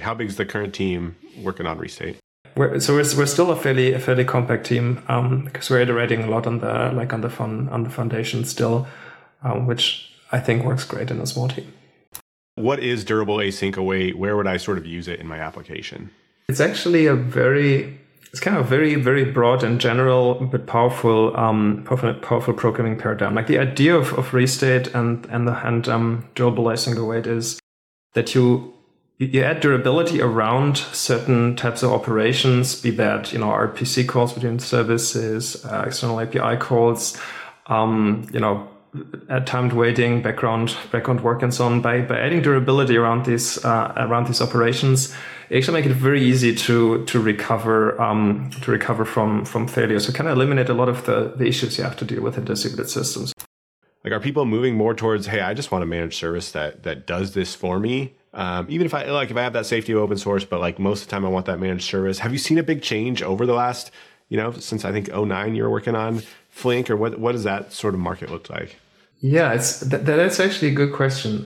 How big is the current team working on Restate? We're, so we're, we're still a fairly a fairly compact team um, because we're iterating a lot on the like on the fun on the foundation still, um, which I think works great in a small team. What is durable async await? Where would I sort of use it in my application? It's actually a very it's kind of very very broad and general but powerful um, powerful, powerful programming paradigm. Like the idea of, of restate and and the and um, durable async await is that you you add durability around certain types of operations, be that you know RPC calls between services, uh, external API calls, um, you know, at timed waiting, background background work, and so on. By by adding durability around these uh, around these operations, it actually make it very easy to to recover um, to recover from from failure. So kind of eliminate a lot of the, the issues you have to deal with in distributed systems. Like, are people moving more towards, hey, I just want a managed service that that does this for me? Um, even if I like if I have that safety of open source, but like most of the time I want that managed service. Have you seen a big change over the last, you know, since I think 09 you're working on Flink or what what does that sort of market look like? Yeah, it's that, that's actually a good question.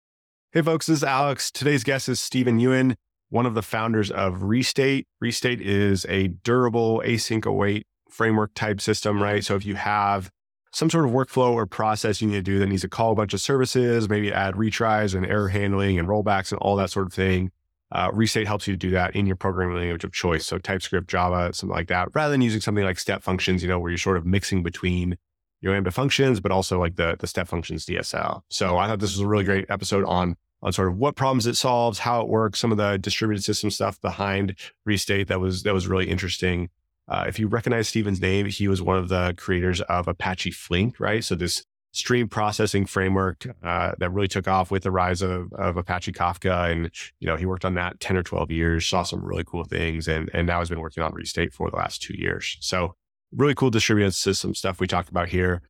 Hey folks, this is Alex. Today's guest is Stephan Ewen, one of the founders of Restate. Restate is a durable async await framework type system, right? So if you have some sort of workflow or process you need to do that needs to call a bunch of services, maybe add retries and error handling and rollbacks and all that sort of thing. Uh, Restate helps you to do that in your programming language of choice. So TypeScript, Java, something like that, rather than using something like step functions, you know, where you're sort of mixing between your Lambda functions, but also like the, the step functions DSL. So I thought this was a really great episode on, on sort of what problems it solves, how it works, some of the distributed system stuff behind Restate that was, that was really interesting. Uh, if you recognize Stephan's name, he was one of the creators of Apache Flink, right? So this stream processing framework uh, that really took off with the rise of, of Apache Kafka. And, you know, he worked on that 10 or 12 years, saw some really cool things, and, and now has been working on Restate for the last two years. So really cool distributed system stuff we talked about here.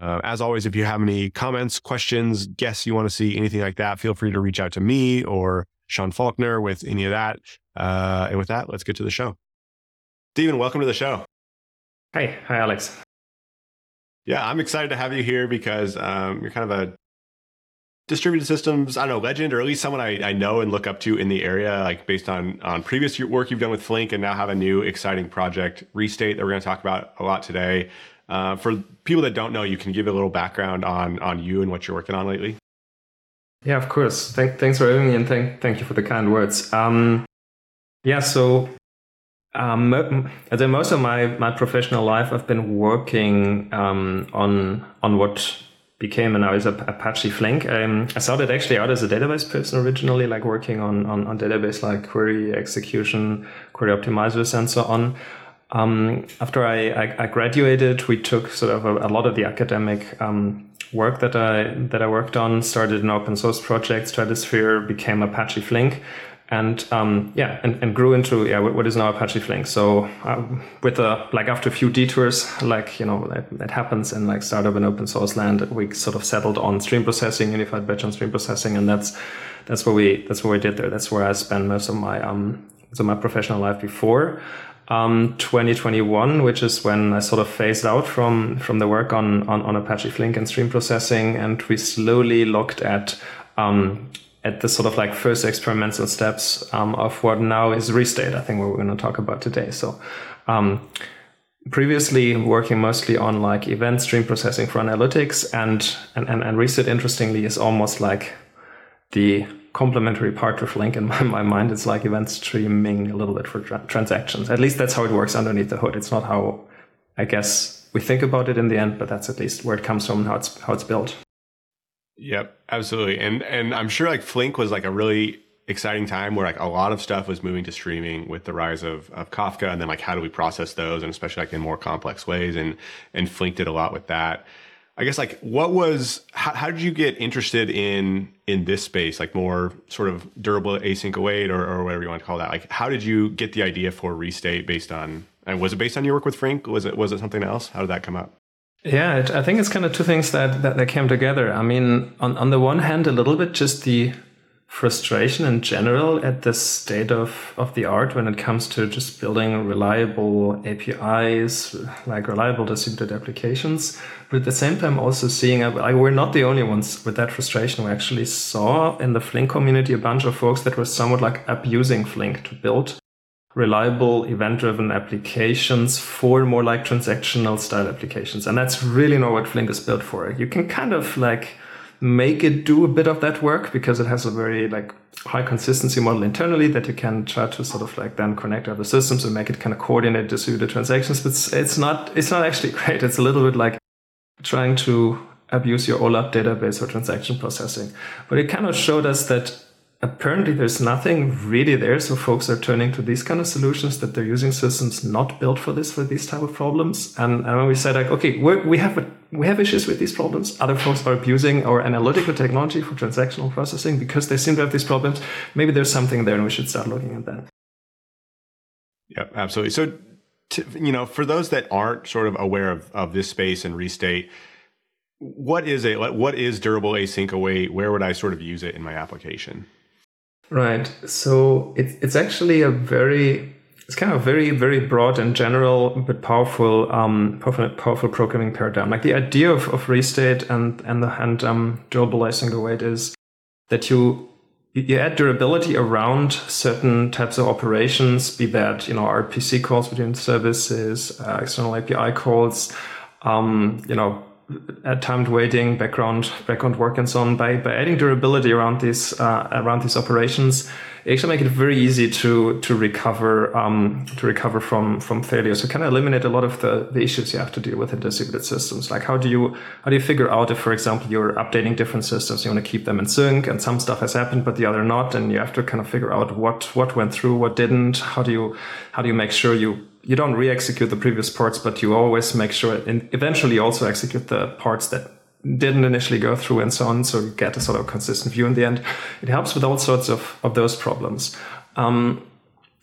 Uh, as always, if you have any comments, questions, guests you want to see, anything like that, feel free to reach out to me or Sean Falconer with any of that. Uh, and with that, let's get to the show. Stephan, welcome to the show. Hey, hi, Alex. Yeah, I'm excited to have you here because um, you're kind of a distributed systems, I don't know, legend, or at least someone I, I know and look up to in the area, like based on on previous work you've done with Flink, and now have a new exciting project, Restate, that we're going to talk about a lot today. Uh, for people that don't know, you can give a little background on on you and what you're working on lately. Yeah, of course. Thank, thanks for having me, and thank thank you for the kind words. Um, yeah, so um, in most of my, my professional life, I've been working um, on on what became and now is Apache Flink. Um, I started actually out as a database person originally, like working on, on, on database like query execution, query optimizers, and so on. Um, after I, I, I, graduated, we took sort of a, a lot of the academic um, work that I that I worked on, started an open source project, Stratosphere, became Apache Flink, and um, yeah, and, and grew into yeah what is now Apache Flink. So uh, with a like after a few detours, like you know that, that, happens in like startup and open source land, we sort of settled on stream processing, unified batch on stream processing, and that's that's what we that's what we did there. That's where I spent most of my um so my professional life before. Um, 2021, which is when I sort of phased out from from the work on on, on Apache Flink and stream processing, and we slowly looked at um, at the sort of like first experimental steps um, of what now is restate. I think what we're going to talk about today. So, um, previously working mostly on like event stream processing for analytics, and and and, and restate interestingly is almost like the complementary part of Flink in my, my mind. It's like event streaming a little bit for tra- transactions. At least that's how it works underneath the hood. It's not how I guess we think about it in the end, but that's at least where it comes from, how it's how it's built. Yep, absolutely. And and I'm sure like Flink was like a really exciting time where like a lot of stuff was moving to streaming with the rise of, of Kafka and then like how do we process those and especially like in more complex ways and and Flink did a lot with that. I guess like what was how, how did you get interested in in this space like more sort of durable async await or, or whatever you want to call that like how did you get the idea for restate based on and was it based on your work with Flink was it was it something else how did that come up yeah, I think it's kind of two things that, that, that came together. I mean, on, on the one hand, a little bit just the frustration in general at the state of, of the art when it comes to just building reliable APIs, like reliable distributed applications. But at the same time, also seeing, like, we're not the only ones with that frustration. We actually saw in the Flink community a bunch of folks that were somewhat like abusing Flink to build reliable event driven applications for more like transactional style applications. And that's really not what Flink is built for. You can kind of like, make it do a bit of that work because it has a very like high consistency model internally that you can try to sort of like then connect other systems and make it kind of coordinate distributed transactions. But it's, it's not it's not actually great. It's a little bit like trying to abuse your OLAP database for transaction processing. But it kind of showed us that apparently there's nothing really there so folks are turning to these kind of solutions that they're using systems not built for this for these type of problems. And, and when we said like okay we have a, we have issues with these problems. Other folks are abusing our analytical technology for transactional processing because they seem to have these problems. Maybe there's something there and we should start looking at that. Yep absolutely. So to, you know for those that aren't sort of aware of, of this space and restate what is it what is durable async await? Where would i sort of use it in my application Right. So it's it's actually a very it's kind of very very broad and general but powerful um, powerful, powerful programming paradigm. Like the idea of, of restate and and the and um, durable async await is that you you add durability around certain types of operations, be that you know RPC calls between services, uh, external API calls, um, you know timed waiting, background background work, and so on. By by adding durability around these uh, around these operations, actually make it very easy to to recover um, to recover from from failure. So kind of eliminate a lot of the, the issues you have to deal with in distributed systems. Like how do you how do you figure out if, for example, you're updating different systems, you want to keep them in sync, and some stuff has happened but the other not, and you have to kind of figure out what what went through, what didn't. How do you how do you make sure you you don't re-execute the previous parts, but you always make sure and eventually also execute the parts that didn't initially go through and so on. So you get a sort of consistent view in the end. It helps with all sorts of, of those problems. Um,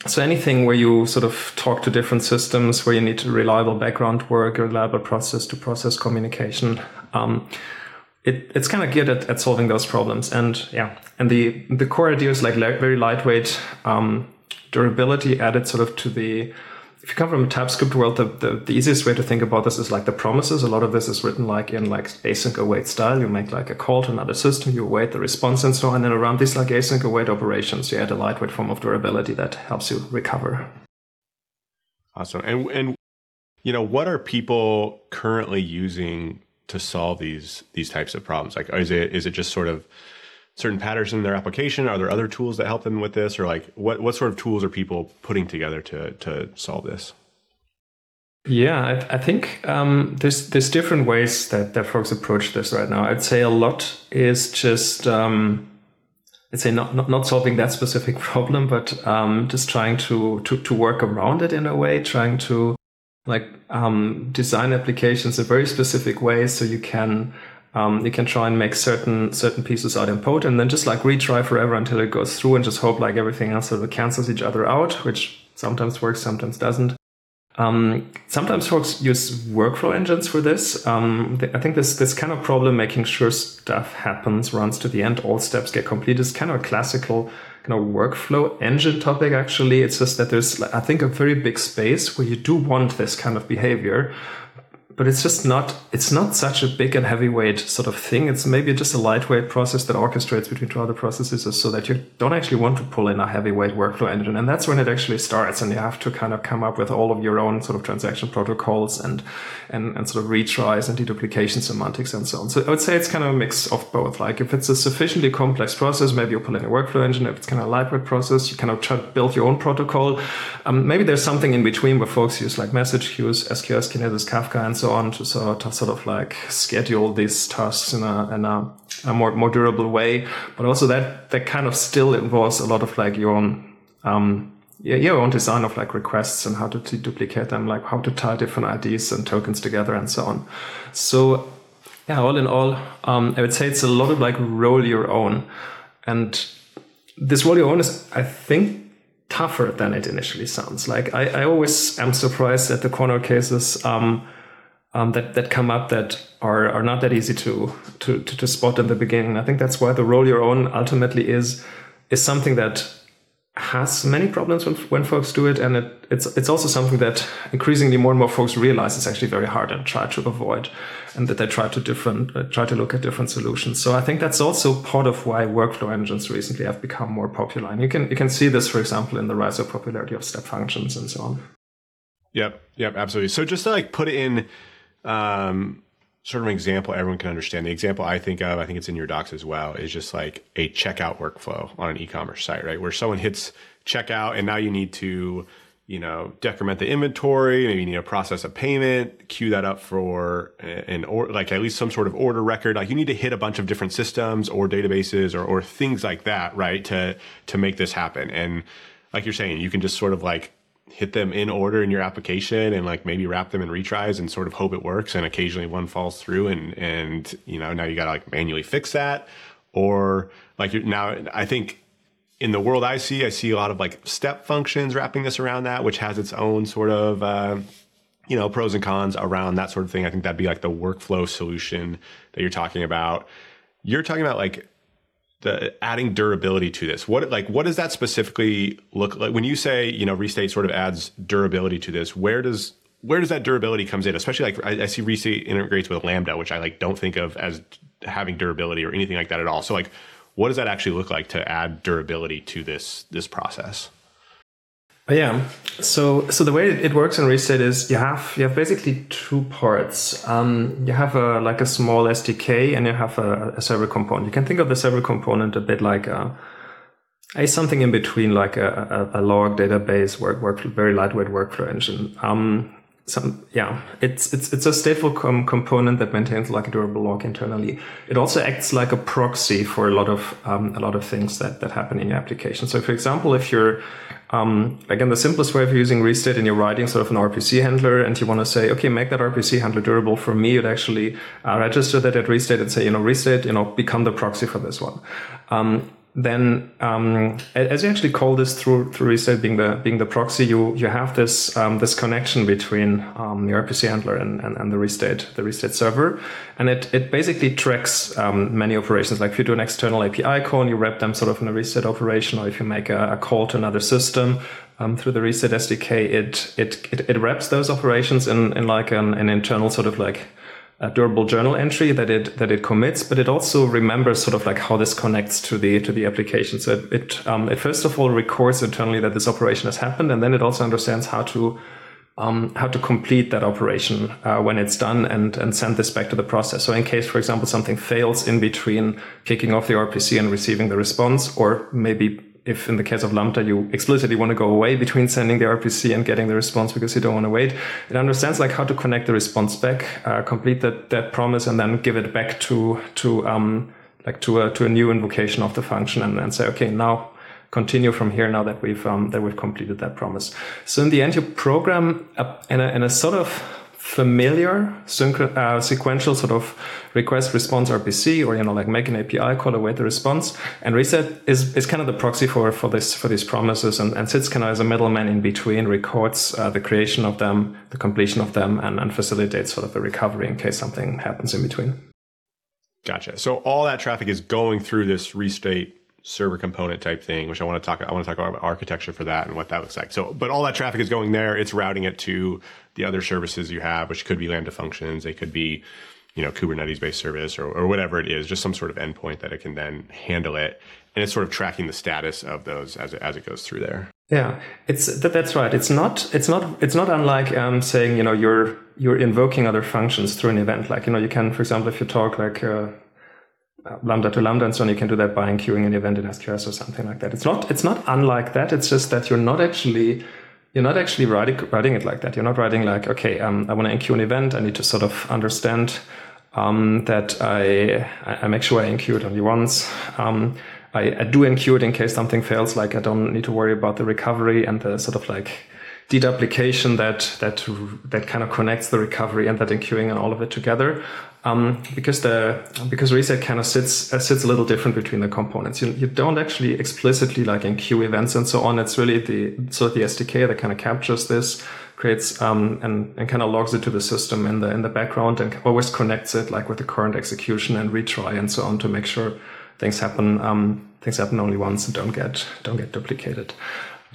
so anything where you sort of talk to different systems, where you need reliable background work, or reliable process to process communication, um, it, it's kind of geared at, at solving those problems. And yeah, and the the core idea is like very lightweight um, durability added sort of to the if you come from a TypeScript world, the, the, the, easiest way to think about this is like the promises. A lot of this is written like in like async await style. You make like a call to another system, you await the response and so on. And then around these like async await operations, you add a lightweight form of durability that helps you recover. Awesome. And, and, you know, what are people currently using to solve these, these types of problems? Like, is it, is it just sort of, certain patterns in their application? Are there other tools that help them with this, or like what what sort of tools are people putting together to to solve this? Yeah, I, I think um, there's there's different ways that that folks approach this right now. I'd say a lot is just um, I'd say not, not not solving that specific problem, but um, just trying to, to to work around it in a way, trying to like um, design applications in very specific ways so you can um, you can try and make certain certain pieces out in code and then just like retry forever until it goes through and just hope like everything else sort of cancels each other out, which sometimes works, sometimes doesn't. Um, sometimes folks use workflow engines for this. Um, I think this this kind of problem, making sure stuff happens, runs to the end, all steps get complete, is kind of a classical kind of workflow engine topic. Actually, it's just that there's, I think, a very big space where you do want this kind of behavior, but it's just not it's not such a big and heavyweight sort of thing. It's maybe just a lightweight process that orchestrates between two other processes so that you don't actually want to pull in a heavyweight workflow engine. And that's when it actually starts and you have to kind of come up with all of your own sort of transaction protocols and and, and sort of retries and deduplication semantics and so on. So i would say it's kind of a mix of both. Like if it's a sufficiently complex process maybe you pull in a workflow engine. If it's kind of a lightweight process you kind of try to build your own protocol. Um, maybe there's something in between where folks use like message queues sqs kinesis kafka and so so on to sort of, sort of like schedule these tasks in a, in a, a more, more durable way. But also that, that kind of still involves a lot of like your own, um, yeah, your own design of like requests and how to duplicate them, like how to tie different IDs and tokens together and so on. So yeah, all in all, um, I would say it's a lot of like roll your own. And this roll your own is, I think, tougher than it initially sounds. Like I, I always am surprised at the corner cases. Um, um, that that come up that are are not that easy to, to to to spot in the beginning. I think that's why the roll your own ultimately is is something that has many problems when, when folks do it, and it, it's it's also something that increasingly more and more folks realize it's actually very hard and try to avoid, and that they try to different uh, try to look at different solutions. So I think that's also part of why workflow engines recently have become more popular, and you can you can see this, for example, in the rise of popularity of step functions and so on. Yep, yep, absolutely. So just to like put it in um, sort of an example everyone can understand. The example I think of, I think it's in your docs as well, is just like a checkout workflow on an e-commerce site, right? Where someone hits checkout and now you need to, you know, decrement the inventory, maybe you need to process a payment, queue that up for an or like at least some sort of order record. Like you need to hit a bunch of different systems or databases or, or things like that, right? To to make this happen. And like you're saying, you can just sort of like hit them in order in your application and like maybe wrap them in retries and sort of hope it works and occasionally one falls through and and you know now you got to like manually fix that. Or like now i think in the world i see i see a lot of like step functions wrapping this around that which has its own sort of uh, you know pros and cons around that sort of thing. I think that'd be like the workflow solution that you're talking about. You're talking about like the adding durability to this. What like what does that specifically look like? When you say you know restate sort of adds durability to this where does where does that durability comes in? Especially like I, I, see restate integrates with lambda which i like don't think of as having durability or anything like that at all. So like what does that actually look like to add durability to this this process yeah. So so the way it works in Restate is you have you have basically two parts. Um, you have a like a small SDK and you have a, a, server component. You can think of the server component a bit like a, a something in between, like a, a, a log database, work work very lightweight workflow engine. Um, some yeah it's it's it's a stateful com- component that maintains like a durable log internally it also acts like a proxy for a lot of um, a lot of things that that happen in your application so for example if you're um, again the simplest way of using restate and you're writing sort of an rpc handler and you want to say okay make that rpc handler durable. For me you'd actually uh, register that at restate and say you know restate you know become the proxy for this one. Um, then um, as you actually call this through through restate being the being the proxy, you you have this um, this connection between um, your RPC handler and, and, and, the restate the restate server, and it it basically tracks um, many operations. Like if you do an external API call, and you wrap them sort of in a restate operation, or if you make a, a call to another system um, through the restate SDK, it it it, it wraps those operations in in like an, an internal sort of like a durable journal entry that it that it commits, but it also remembers sort of like how this connects to the to the application. So it it, um, it first of all records internally that this operation has happened, and then it also understands how to um, how to complete that operation uh, when it's done and and send this back to the process. So in case, for example, something fails in between kicking off the RPC and receiving the response, or maybe if in the case of Lambda, you explicitly want to go away between sending the RPC and getting the response because you don't want to wait, it understands like how to connect the response back, uh, complete that, that promise, and then give it back to, to, um, like to a, to a new invocation of the function and then say, okay, now continue from here now that we've, um, that we've completed that promise. So in the end, you program a, in a, in a sort of familiar uh, sequential sort of request response RPC or you know like make an API call await the response. And restate is, is kind of the proxy for for this for these promises and, and sits kind of as a middleman in between records uh, the creation of them the completion of them and, and facilitates sort of the recovery in case something happens in between. Gotcha. So all that traffic is going through this restate server component type thing, which I want to talk. I want to talk about architecture for that and what that looks like. So, but all that traffic is going there. It's routing it to the other services you have, which could be Lambda functions. They could be, you know, Kubernetes based service or, or whatever it is. Just some sort of endpoint that it can then handle it, and it's sort of tracking the status of those as it, as it goes through there. Yeah, it's that, that's right. It's not it's not it's not unlike um, saying you know you're you're invoking other functions through an event. Like you know you can, for example, if you talk like. Uh, lambda to lambda and so on. You can do that by enqueuing an event in SQS or something like that. It's not it's not unlike that. It's just that you're not actually you're not actually writing writing it like that. You're not writing like okay, um, I want to enqueue an event. I need to sort of understand um, that I I make sure I enqueue it only once. Um, I, I do enqueue it in case something fails. Like I don't need to worry about the recovery and the sort of like deduplication that that that kind of connects the recovery and that enqueuing and all of it together. Um, because the because restate kind of sits uh, sits a little different between the components. You, you don't actually explicitly like enqueue events and so on. It's really the sort of the SDK that kind of captures this, creates um, and, and kind of logs it to the system in the in the background and always connects it like with the current execution and retry and so on to make sure things happen um, things happen only once and don't get don't get duplicated.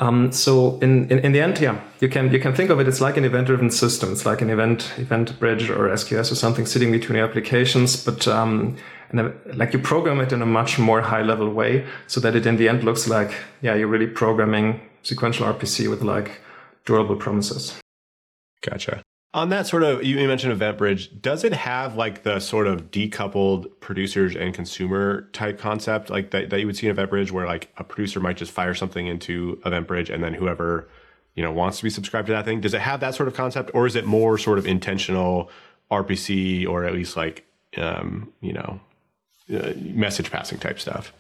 Um, so in, in, in the end, yeah, you can you can think of it. It's like an event-driven system. It's like an event event bridge or SQS or something sitting between your applications, but um, and like you program it in a much more high-level way, so that it in the end looks like yeah, you're really programming sequential RPC with like durable promises. Gotcha. On that sort of, you mentioned EventBridge. Does it have like the sort of decoupled producers and consumer type concept, like that, that you would see in EventBridge, where like a producer might just fire something into EventBridge and then whoever you know wants to be subscribed to that thing, does it have that sort of concept, or is it more sort of intentional RPC or at least like um, you know uh, message passing type stuff?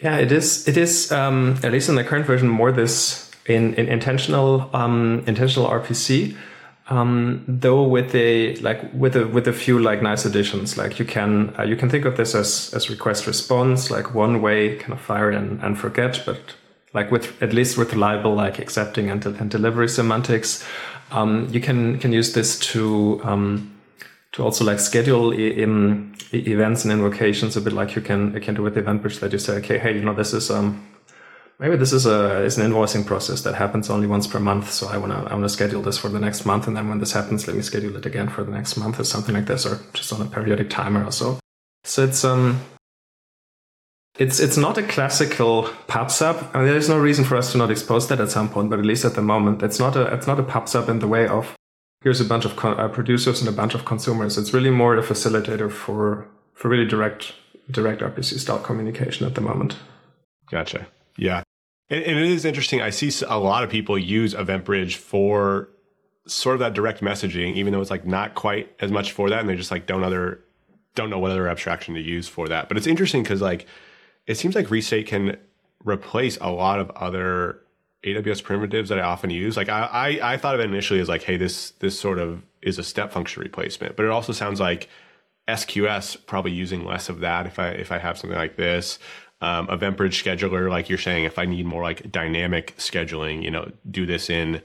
Yeah, it is. It is um, at least in the current version more this in, in intentional um, intentional RPC. Um, though with a like with a with a few like nice additions, like you can uh, you can think of this as as request response, like one way kind of fire and, and forget, but like with at least with reliable like accepting and, and delivery semantics, um, you can can use this to um, to also like schedule in events and invocations a bit like you can you can do with EventBridge that you say okay hey you know this is um maybe this is a is an invoicing process that happens only once per month. So I wanna I wanna schedule this for the next month, and then when this happens, let me schedule it again for the next month or something like this, or just on a periodic timer or so. So it's um it's it's not a classical PubSub. I mean, there's no reason for us to not expose that at some point, but at least at the moment, it's not a it's not a PubSub in the way of here's a bunch of uh, producers and a bunch of consumers. It's really more a facilitator for for really direct direct RPC style communication at the moment. Gotcha. Yeah. And, and, it is interesting. I see a lot of people use EventBridge for sort of that direct messaging, even though it's like not quite as much for that, and they just like don't other don't know what other abstraction to use for that. But it's interesting because like it seems like Restate can replace a lot of other AWS primitives that I often use. Like I, I, I thought of it initially as like, hey, this this sort of is a step function replacement, but it also sounds like SQS probably using less of that if I if I have something like this um, EventBridge scheduler, like you're saying, if I need more like dynamic scheduling, you know, do this in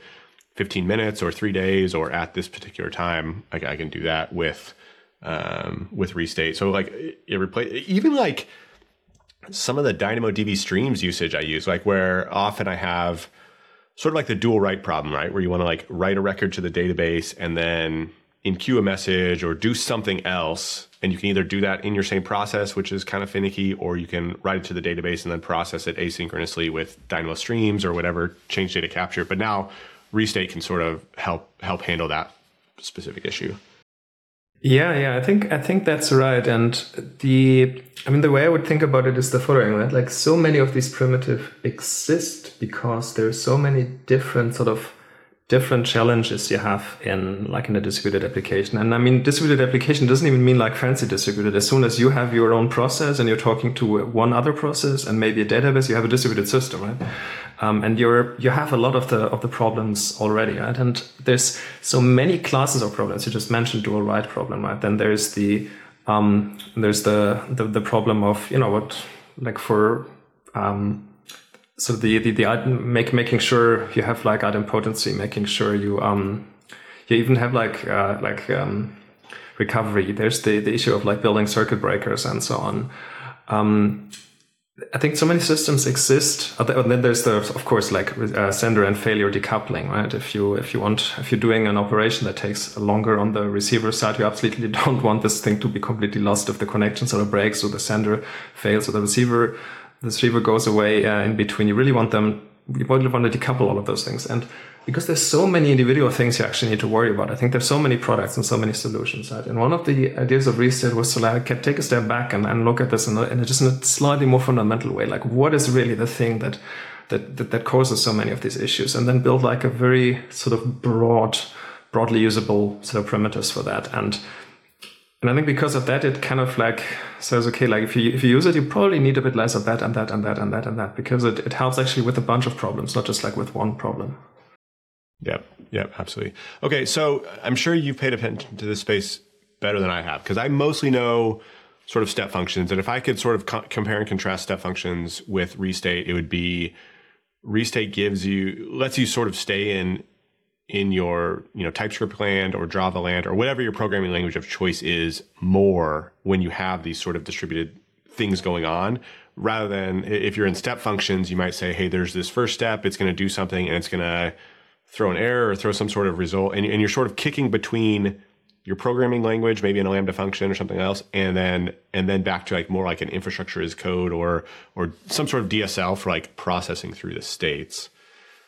15 minutes or three days or at this particular time, I, I can do that with um, with Restate. So like it replace even like some of the DynamoDB streams usage I use, like where often I have sort of like the dual write problem, right? Where you want to like write a record to the database and then enqueue a message or do something else. And you can either do that in your same process, which is kind of finicky, or you can write it to the database and then process it asynchronously with Dynamo streams or whatever change data capture. But now Restate can sort of help help handle that specific issue. Yeah, yeah, I think I think that's right. And the I mean the way I would think about it is the following, right? Like so many of these primitive exist because there's so many different sort of different challenges you have in like in a distributed application. And I mean, distributed application doesn't even mean like fancy distributed. As soon as you have your own process and you're talking to one other process and maybe a database, you have a distributed system, right? Um, and you're you have a lot of the of the problems already, right? And there's so many classes of problems. You just mentioned dual write problem, right? Then there's the um, there's the, the the problem of you know what like for um, so the the, the make making sure you have like idempotency, making sure you um you even have like uh, like um, recovery. There's the the issue of like building circuit breakers and so on. Um, I think so many systems exist. And then there's the, of course, like uh, sender and failure decoupling, right? If you if you want if you're doing an operation that takes longer on the receiver side, you absolutely don't want this thing to be completely lost if the connection sort of breaks or the sender fails or the receiver the receiver goes away uh, in between. You really want them, you want to decouple all of those things. And because there's so many individual things you actually need to worry about, I think there's so many products and so many solutions. Right? And one of the ideas of Restate was to like take a step back and, and look at this in, a, in just in a slightly more fundamental way. Like, what is really the thing that, that, that, that causes so many of these issues? And then build like a very sort of broad, broadly usable sort of primitives for that. And and I think because of that, it kind of like says, okay, like if you if you use it, you probably need a bit less of that and that and that and that and that because it, it helps actually with a bunch of problems, not just like with one problem. Yep, yep, absolutely. Okay, so I'm sure you've paid attention to this space better than I have because I mostly know sort of step functions, and if I could sort of co- compare and contrast step functions with restate, it would be restate gives you lets you sort of stay in in your you know TypeScript land or Java land or whatever your programming language of choice is more when you have these sort of distributed things going on rather than if you're in step functions you might say hey there's this first step. It's going to do something and it's going to throw an error or throw some sort of result and, and you're sort of kicking between your programming language maybe in a lambda function or something else and then and then back to like more like an infrastructure as code or or some sort of dsl for like processing through the states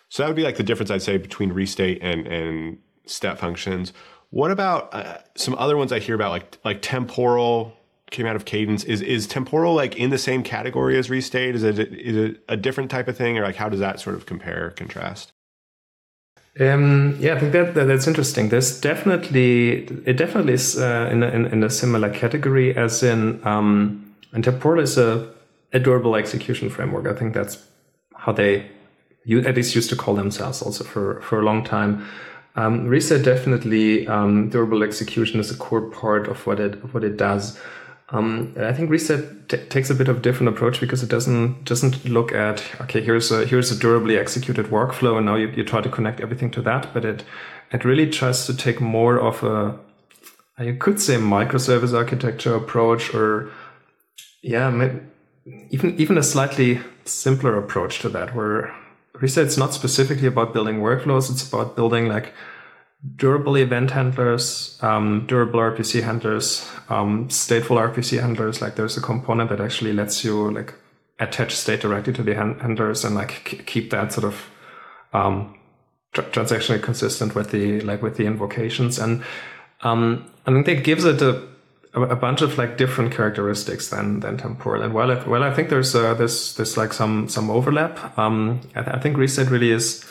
so that would be like the difference I'd say between restate and and step functions. What about uh, some other ones I hear about like like temporal came out of Cadence. Is is temporal like in the same category as restate? Is it is it a different type of thing, or like how does that sort of compare contrast? Um, yeah, I think that, that, that's interesting. There's definitely it definitely is uh, in, a, in, in a similar category as in um, and temporal is a, a durable execution framework. I think that's how they at least used to call themselves also for, for a long time. Um, Restate definitely um, durable execution is a core part of what it of what it does. Um, I think Restate t- takes a bit of different approach because it doesn't doesn't look at okay here's a here's a durably executed workflow and now you, you try to connect everything to that, but it it really tries to take more of a you could say microservice architecture approach or yeah even even a slightly simpler approach to that where Restate it's not specifically about building workflows. It's about building like durable event handlers, um, durable RPC handlers, um, stateful RPC handlers. Like there's a component that actually lets you like attach state directly to the handlers and like keep that sort of um, transactionally consistent with the like with the invocations. And um, I think that gives it a a, bunch of like different characteristics than than temporal. And while I, well, I think there's uh, there's there's like some some overlap. Um, I, th- I think Restate really is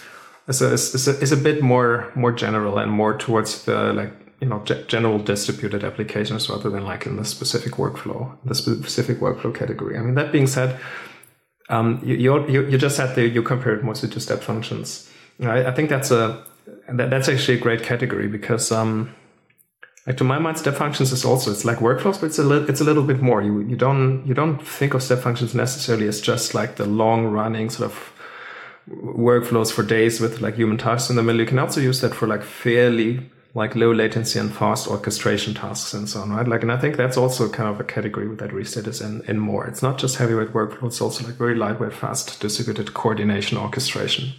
is a, is a, is a bit more more general and more towards the like you know g- general distributed applications rather than like in the specific workflow the specific workflow category. I mean that being said, um, you, you you just had the you compared mostly to step functions. I, I think that's a that, that's actually a great category because um, like to my mind, step functions is also it's like workflows, but it's a little it's a little bit more. You you don't you don't think of step functions necessarily as just like the long running sort of workflows for days with like human tasks in the middle. You can also use that for like fairly like low latency and fast orchestration tasks and so on, right? Like, and I think that's also kind of a category that Restate is in, in more. It's not just heavyweight workflow, it's also like very lightweight, fast distributed coordination orchestration.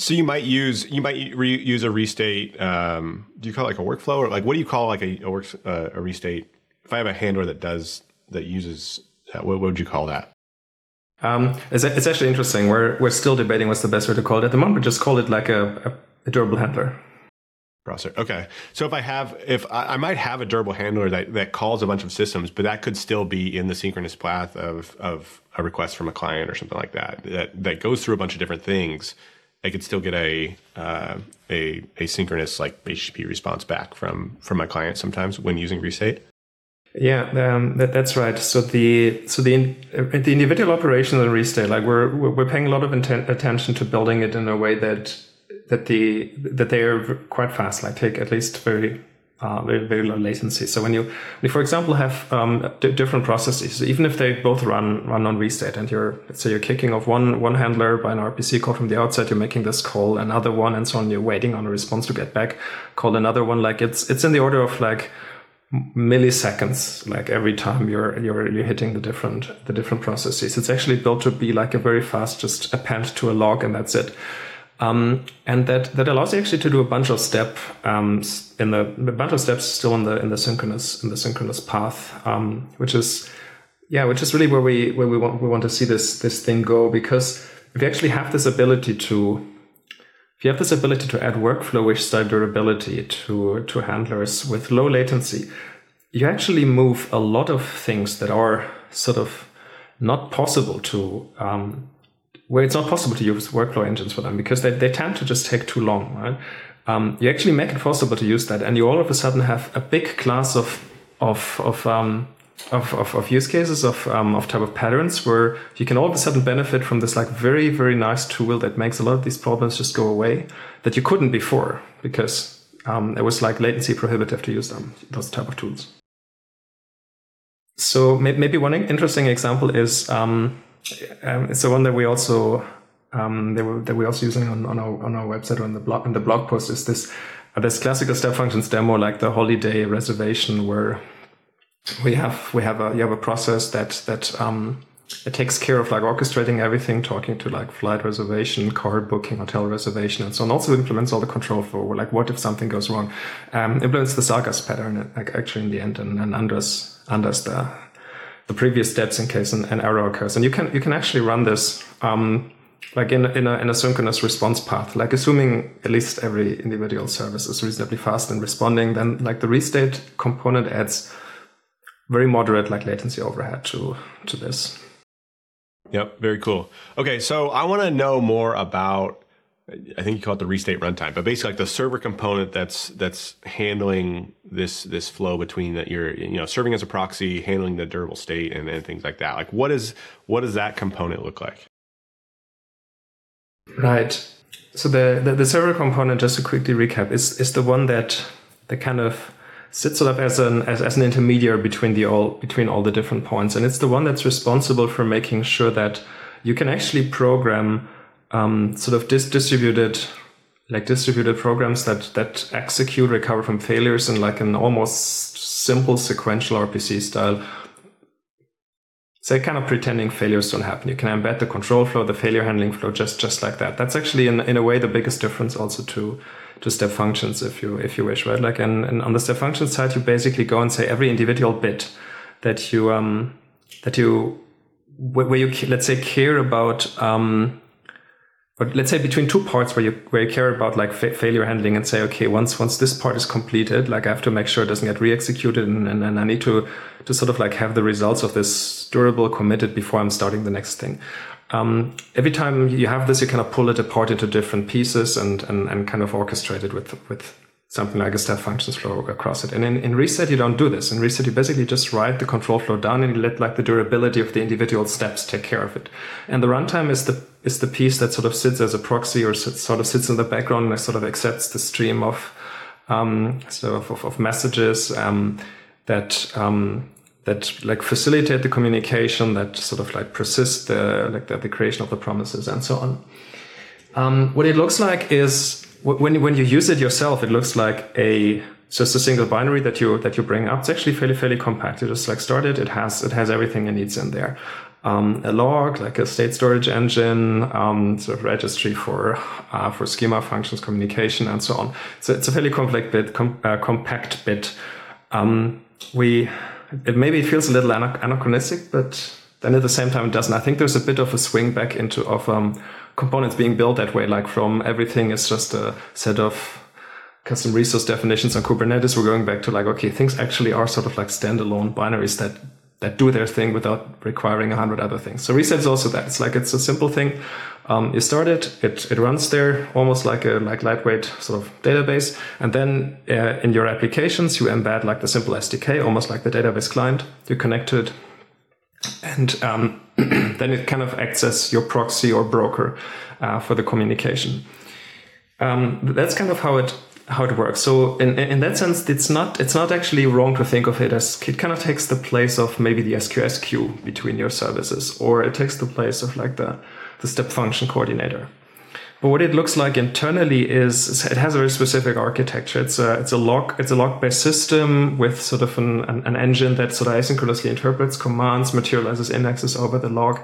So you might use you might re- use a restate. Um, do you call it like a workflow or like what do you call like a a, work, uh, a restate? If I have a handler that does that uses that, what, what would you call that? Um, it's, it's actually interesting. We're we're still debating what's the best way to call it at the moment. But just call it like a, a, a durable handler. Processor. Okay. So if I have, if I, I, might have a durable handler that, that calls a bunch of systems, but that could still be in the synchronous path of, of a request from a client or something like that, that, that goes through a bunch of different things I could still get a uh, a asynchronous like HTTP response back from from my client sometimes when using Restate. Yeah, um, that, that's right. So the so the the individual operations in Restate, like we're we're paying a lot of inten- attention to building it in a way that that the that they are quite fast, like take at least very uh, very, very low latency. So when you, when you for example, have um, d- different processes, even if they both run run on restate, and you're let's say you're kicking off one one handler by an RPC call from the outside, you're making this call, another one, and so on. You're waiting on a response to get back. Call another one. Like it's it's in the order of like milliseconds like every time you're you're you're hitting the different the different processes it's actually built to be like a very fast just append to a log and that's it um, and that that allows you actually to do a bunch of step um, in the a bunch of steps still in the in the synchronous in the synchronous path, um, which is yeah, which is really where we where we want we want to see this this thing go. Because if you actually have this ability to if you have this ability to add workflow style durability to to handlers with low latency, you actually move a lot of things that are sort of not possible to um, where it's not possible to use workflow engines for them because they, they tend to just take too long, right? Um, you actually make it possible to use that, and you all of a sudden have a big class of of of um, of, of, of, use cases of um, of type of patterns where you can all of a sudden benefit from this like very very nice tool that makes a lot of these problems just go away that you couldn't before because um, it was like latency prohibitive to use them those type of tools. So maybe one interesting example is um, um, it's the one that we also um, that, we're, that we're also using on, on, our, on our website or on the blog, in the blog post is this, uh, this classical step functions demo, like the holiday reservation where we have, we have a, you have a process that, that, um, it takes care of like orchestrating everything, talking to like flight reservation, car booking, hotel reservation, and so on. Also implements all the control for like what if something goes wrong. Um, implements the Sagas pattern like actually in the end and, and undoes undoes the the previous steps in case an, an error occurs. And you can you can actually run this um, like in in a, in a synchronous response path. Like assuming at least every individual service is reasonably fast in responding, then like the restate component adds very moderate like latency overhead to to this. Yep, very cool. Okay, so I want to know more about I think you call it the restate runtime, but basically like the server component that's that's handling this this flow between that you're you know serving as a proxy, handling the durable state and, and things like that. Like what is what does that component look like? Right. So the, the, the server component, just to quickly recap, is is the one that that kind of sits sort of as an as, as an intermediary between the all between all the different points, and it's the one that's responsible for making sure that you can actually program um, sort of dis- distributed like distributed programs that that execute recover from failures in like an almost simple sequential RPC style. So kind of pretending failures don't happen. You can embed the control flow, the failure handling flow, just just like that. That's actually in in a way the biggest difference also to to step functions if you if you wish, right? Like and, and on the step function side, you basically go and say every individual bit that you um that you where you let's say care about um but let's say between two parts where you where you care about like fa- failure handling and say okay once once this part is completed like i have to make sure it doesn't get re-executed and, and, and i need to to sort of like have the results of this durable committed before i'm starting the next thing. Um, every time you have this you kind of pull it apart into different pieces and and, and kind of orchestrate it with with something like a step functions flow across it. And in, in Restate, you don't do this. In Restate, you basically just write the control flow down and you let like the durability of the individual steps take care of it. And the runtime is the is the piece that sort of sits as a proxy or sort of sits in the background and sort of accepts the stream of um, sort of, of, of messages um, that um, that like facilitate the communication, that sort of like persist the like the, the creation of the promises and so on. Um, what it looks like is when when you use it yourself, it looks like a just a single binary that you that you bring up. It's actually fairly fairly compact. You just like start it. It has it has everything it needs in there. Um, a log, like a state storage engine, um, sort of registry for uh, for schema functions, communication, and so on. So it's a fairly complex bit, com- uh, compact bit. Um, we it maybe it feels a little anachronistic, but then at the same time it doesn't. I think there's a bit of a swing back into of um, components being built that way, like from everything is just a set of custom resource definitions on Kubernetes. We're going back to like, okay, things actually are sort of like standalone binaries that that do their thing without requiring a hundred other things. So Restate is also that. It's like it's a simple thing. Um, you start it, it, it runs there almost like a like lightweight sort of database, and then uh, in your applications you embed like the simple SDK, almost like the database client. You connect to it, and um, then it kind of acts as your proxy or broker uh, for the communication. Um, that's kind of how it how it works. So in in that sense, it's not it's not actually wrong to think of it as it kind of takes the place of maybe the SQS queue between your services, or it takes the place of like the the step function coordinator. But what it looks like internally is it has a very specific architecture. It's a it's a log it's a log based system with sort of an, an, an, engine that sort of asynchronously interprets commands, materializes indexes over the log,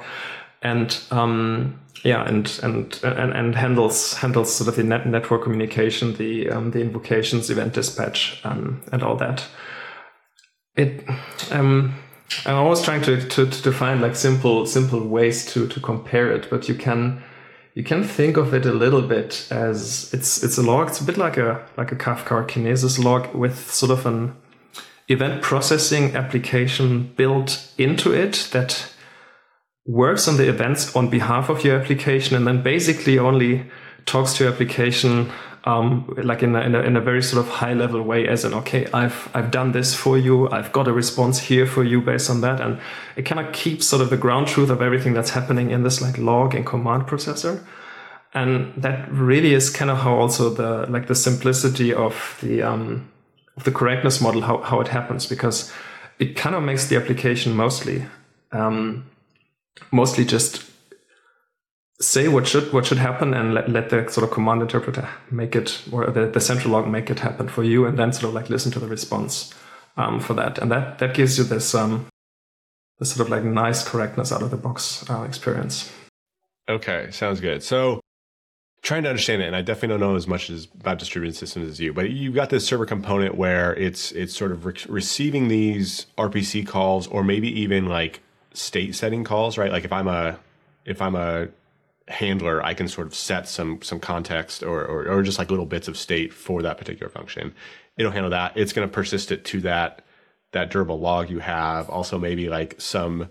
and um, yeah, and, and and and handles handles sort of the net network communication, the um, the invocations, event dispatch, um, and all that. It um, I'm always trying to, to to find like simple simple ways to to compare it, but you can you can think of it a little bit as it's it's a log. It's a bit like a like a Kafka or Kinesis log with sort of an event processing application built into it that works on the events on behalf of your application and then basically only talks to your application um, like in a, in a, in, a, very sort of high level way as in okay I've I've done this for you. I've got a response here for you based on that. And it kind of keeps sort of the ground truth of everything that's happening in this like log and command processor. And that really is kind of how also the like the simplicity of the um, of the correctness model how, how it happens because it kind of makes the application mostly um, mostly just say what should what should happen and let, let the sort of command interpreter make it or the, the central log make it happen for you and then sort of like listen to the response um, for that. And that that gives you this um this sort of like nice correctness out of the box uh, experience. Okay sounds good. So trying to understand it and i definitely don't know as much as about distributed systems as you but you've got this server component where it's it's sort of re- receiving these rpc calls or maybe even like state setting calls right? Like if i'm a if i'm a handler, I can sort of set some some context or, or, or just like little bits of state for that particular function. It'll handle that. It's going to persist it to that that durable log you have. Also, maybe like some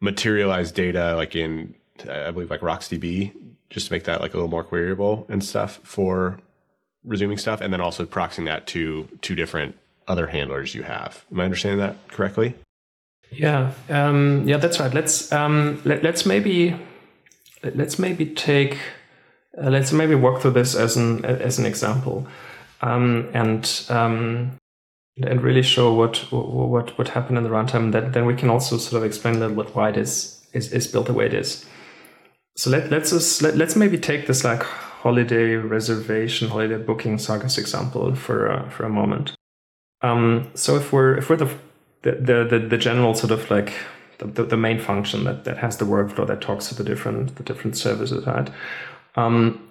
materialized data, like in I believe like RocksDB, just to make that like a little more queryable and stuff for resuming stuff, and then also proxying that to two different other handlers you have. Am I understanding that correctly? Yeah, um, yeah, that's right. Let's um, let, let's maybe let's maybe take uh, let's maybe walk through this as an as an example um, and um, and really show what what what happened in the runtime. That then we can also sort of explain a little bit why it is is, is built the way it is. So let let's just, let, let's maybe take this like holiday reservation, holiday booking sagas example for uh, for a moment. Um, so if we're if we're the the, the the general sort of like the, the, main function that, that has the workflow that talks to the different the different services, right? Um,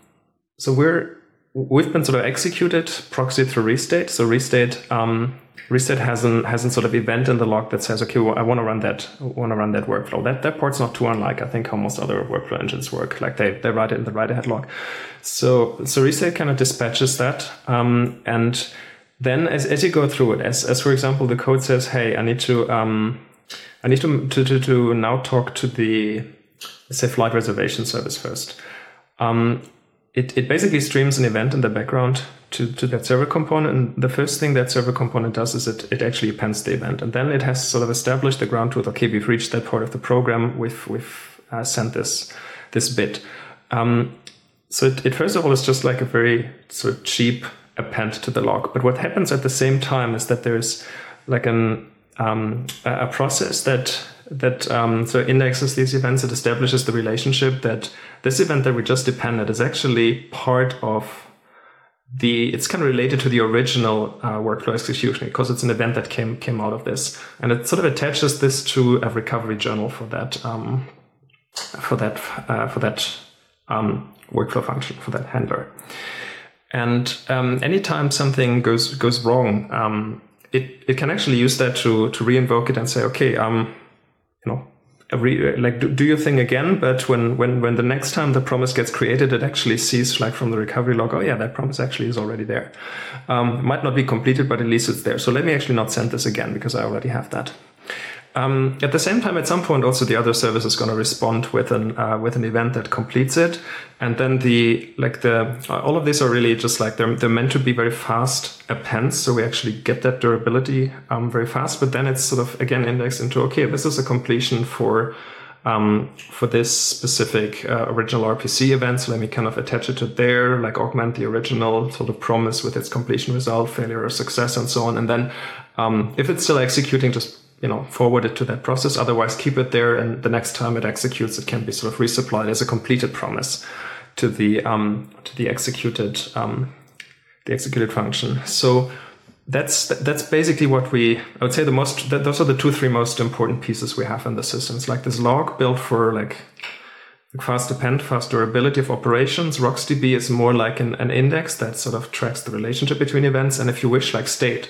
so we're we've been sort of executed proxy through restate. So restate um, restate has an has an sort of event in the log that says, okay, well, I want to run that want to run that workflow. That that part's not too unlike I think how most other workflow engines work. Like they they write it in the write ahead log. So so restate kind of dispatches that um, and then as, as you go through it, as, as for example, the code says, hey, I need to um, I need to, to, to, now talk to the, say, flight reservation service first. Um, it, it basically streams an event in the background to, to that server component. And the first thing that server component does is it, it actually appends the event. And then it has sort of established the ground truth. Okay, we've reached that part of the program. We've, we've uh, sent this, this bit. Um, so it, it, first of all is just like a very sort of cheap append to the log. But what happens at the same time is that there's like an um, a process that that um, so indexes these events. It establishes the relationship that this event that we just appended is actually part of the. It's kind of related to the original uh, workflow execution because it's an event that came came out of this, and it sort of attaches this to a recovery journal for that um, for that uh, for that um, workflow function for that handler. And um, anytime something goes goes wrong, um, it, it can actually use that to to reinvoke it and say, okay, um, you know, every, like do, do your thing again. But when when when the next time the promise gets created, it actually sees like from the recovery log, oh yeah, that promise actually is already there. Um, it might not be completed, but at least it's there. So let me actually not send this again because I already have that. Um, at the same time, at some point, also the other service is going to respond with an uh, with an event that completes it, and then the like the uh, all of these are really just like they're they're meant to be very fast appends, so we actually get that durability um, very fast. But then it's sort of again indexed into okay, this is a completion for um, for this specific uh, original RPC event. So let me kind of attach it to there, like augment the original sort of promise with its completion result, failure or success, and so on. And then um, if it's still executing, just you know forward it to that process. Otherwise keep it there and the next time it executes it can be sort of resupplied as a completed promise to the um, to the executed um, the executed function. So that's that's basically what we I would say the most those are the two three most important pieces we have in the system. It's like this log built for like fast append, fast durability of operations. RocksDB is more like an, an index that sort of tracks the relationship between events, and if you wish, like state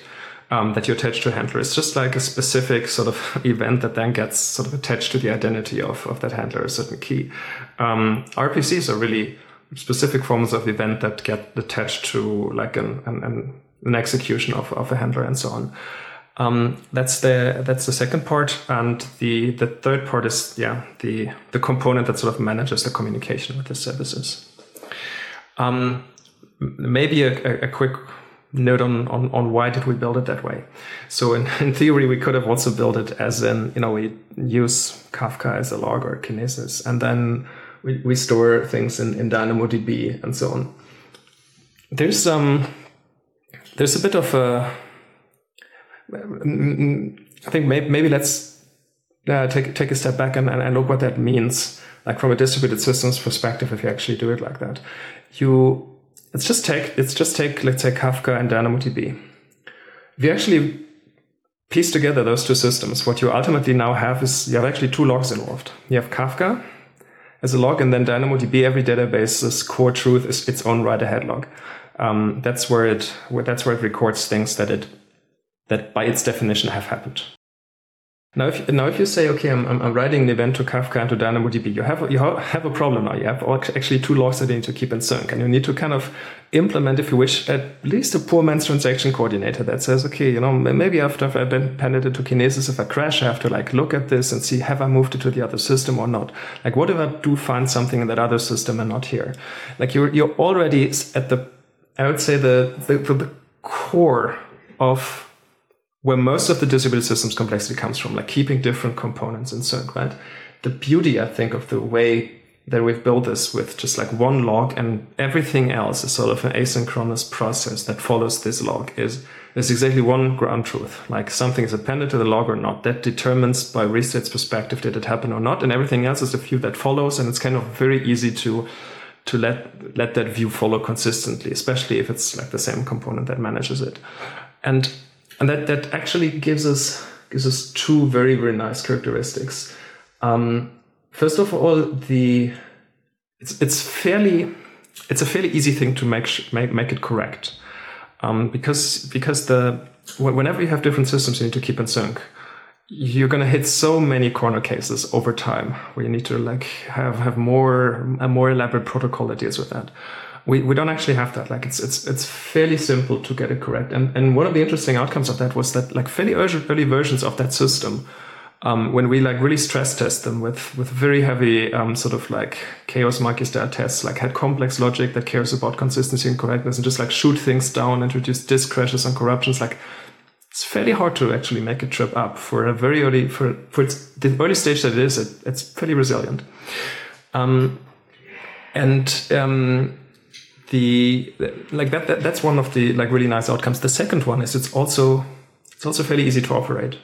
um, that you attach to a handler. It's just like a specific sort of event that then gets sort of attached to the identity of, of that handler, a certain key. Um, RPCs are really specific forms of event that get attached to like an, an, an execution of, of a handler and so on. Um, that's the that's the second part, and the the third part is yeah the the component that sort of manages the communication with the services. Um, maybe a, a, a quick note on, on, on why did we build it that way. So in, in theory, we could have also built it as in, you know, we use Kafka as a log or Kinesis, and then we, we store things in, in DynamoDB and so on. There's um there's a bit of a I think maybe, maybe let's uh, take take a step back and, and look what that means like from a distributed systems perspective, if you actually do it like that, you let's just take let's just take let's say Kafka and DynamoDB. We actually piece together those two systems, what you ultimately now have is you have actually two logs involved. You have Kafka as a log, and then DynamoDB, every database's core truth is its own write ahead log. Um, that's where it that's where it records things that it that by its definition have happened. Now, if now if you say, okay, I'm, I'm writing an event to Kafka and to DynamoDB, you have you have a problem now. You have actually two logs that you need to keep in sync, and you need to kind of implement, if you wish, at least a poor man's transaction coordinator that says, okay, you know, maybe after I've been appended it to Kinesis, if I crash, I have to like look at this and see have I moved it to the other system or not. Like, what if I do find something in that other system and not here? Like, you're you're already at the, I would say the the, the core of where most of the distributed systems complexity comes from, like keeping different components in sync, right? The beauty, I think, of the way that we've built this with just like one log and everything else is sort of an asynchronous process that follows this log is is exactly one ground truth. Like something is appended to the log or not. That determines by Restate's perspective did it happen or not. And everything else is the view that follows. And it's kind of very easy to to let let that view follow consistently, especially if it's like the same component that manages it. And and that that actually gives us gives us two very very nice characteristics. Um, first of all, the it's it's fairly it's a fairly easy thing to make make make it correct um, because because the whenever you have different systems you need to keep in sync you're going to hit so many corner cases over time where you need to like have have more a more elaborate protocol that deals with that we, we don't actually have that. Like it's it's it's fairly simple to get it correct. And and one of the interesting outcomes of that was that like fairly early, early versions of that system, um, when we like really stress test them with with very heavy um, sort of like chaos monkey style tests, like had complex logic that cares about consistency and correctness, and just like shoot things down, introduce disk crashes and corruptions, like. It's fairly hard to actually make a trip up for a very early for for the early stage that it is. It, it's fairly resilient, um, and um, the like that, that that's one of the like really nice outcomes. The second one is it's also it's also fairly easy to operate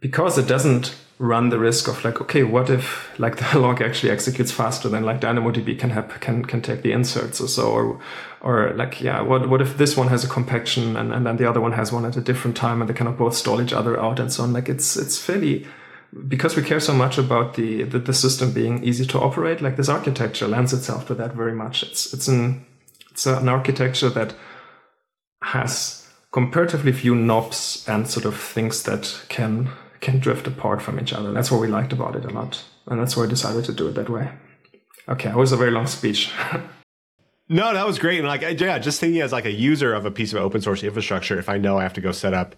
because it doesn't run the risk of like okay what if like the log actually executes faster than like DynamoDB can have can can take the inserts or so or or like yeah what what if this one has a compaction and, and then the other one has one at a different time and they cannot both stall each other out and so on like it's it's fairly because we care so much about the, the, the system being easy to operate like this architecture lends itself to that very much it's it's an it's an architecture that has comparatively few knobs and sort of things that can can drift apart from each other. That's what we liked about it a lot, and that's why I decided to do it that way. Okay, it was a very long speech. no, that was great. And like, yeah, just thinking as like a user of a piece of open source infrastructure, if I know I have to go set up,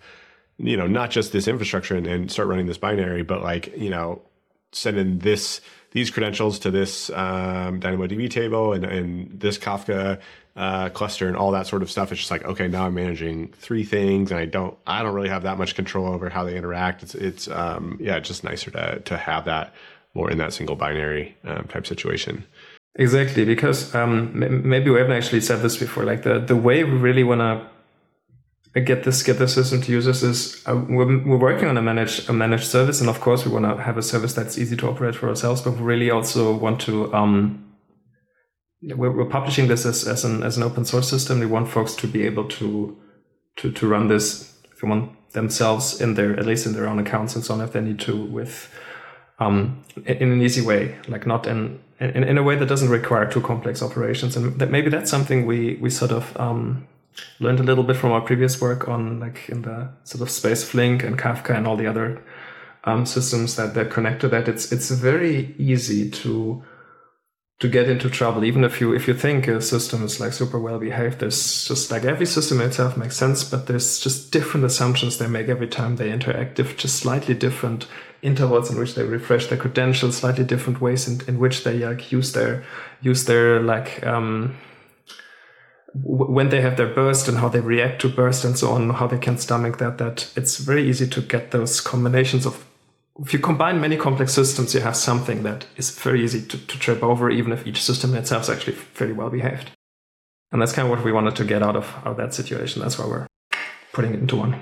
you know, not just this infrastructure and, and start running this binary, but like, you know, send in this these credentials to this um, DynamoDB table and, and this Kafka uh, cluster and all that sort of stuff. It's just like, okay, now I'm managing three things and I don't, I don't really have that much control over how they interact. It's, it's, um, yeah, it's just nicer to, to have that more in that single binary um, type situation. Exactly. Because, um, maybe we haven't actually said this before, like the, the way we really want to get this, get the system to users is uh, we're, we're working on a managed, a managed service. And of course we want to have a service that's easy to operate for ourselves, but we really also want to, um, we're, we're publishing this as, as an as an open source system. We want folks to be able to to to run this if you want themselves in their at least in their own accounts and so on if they need to with um, in, an easy way, like not in, in in a way that doesn't require too complex operations. And that maybe that's something we we sort of um, learned a little bit from our previous work on like in the sort of space Flink and Kafka and all the other um, systems that that connect to that. It's it's very easy to to get into trouble. Even if you if you think a system is like super well behaved there's just like every system itself makes sense but there's just different assumptions they make every time they interact just slightly different intervals in which they refresh their credentials slightly different ways in, in which they like use their use their like um when they have their burst and how they react to burst and so on how they can stomach that that it's very easy to get those combinations of if you combine many complex systems, you have something that is very easy to, to trip over, even if each system itself is actually fairly well behaved. And that's kind of what we wanted to get out of, out of that situation. That's why we're putting it into one.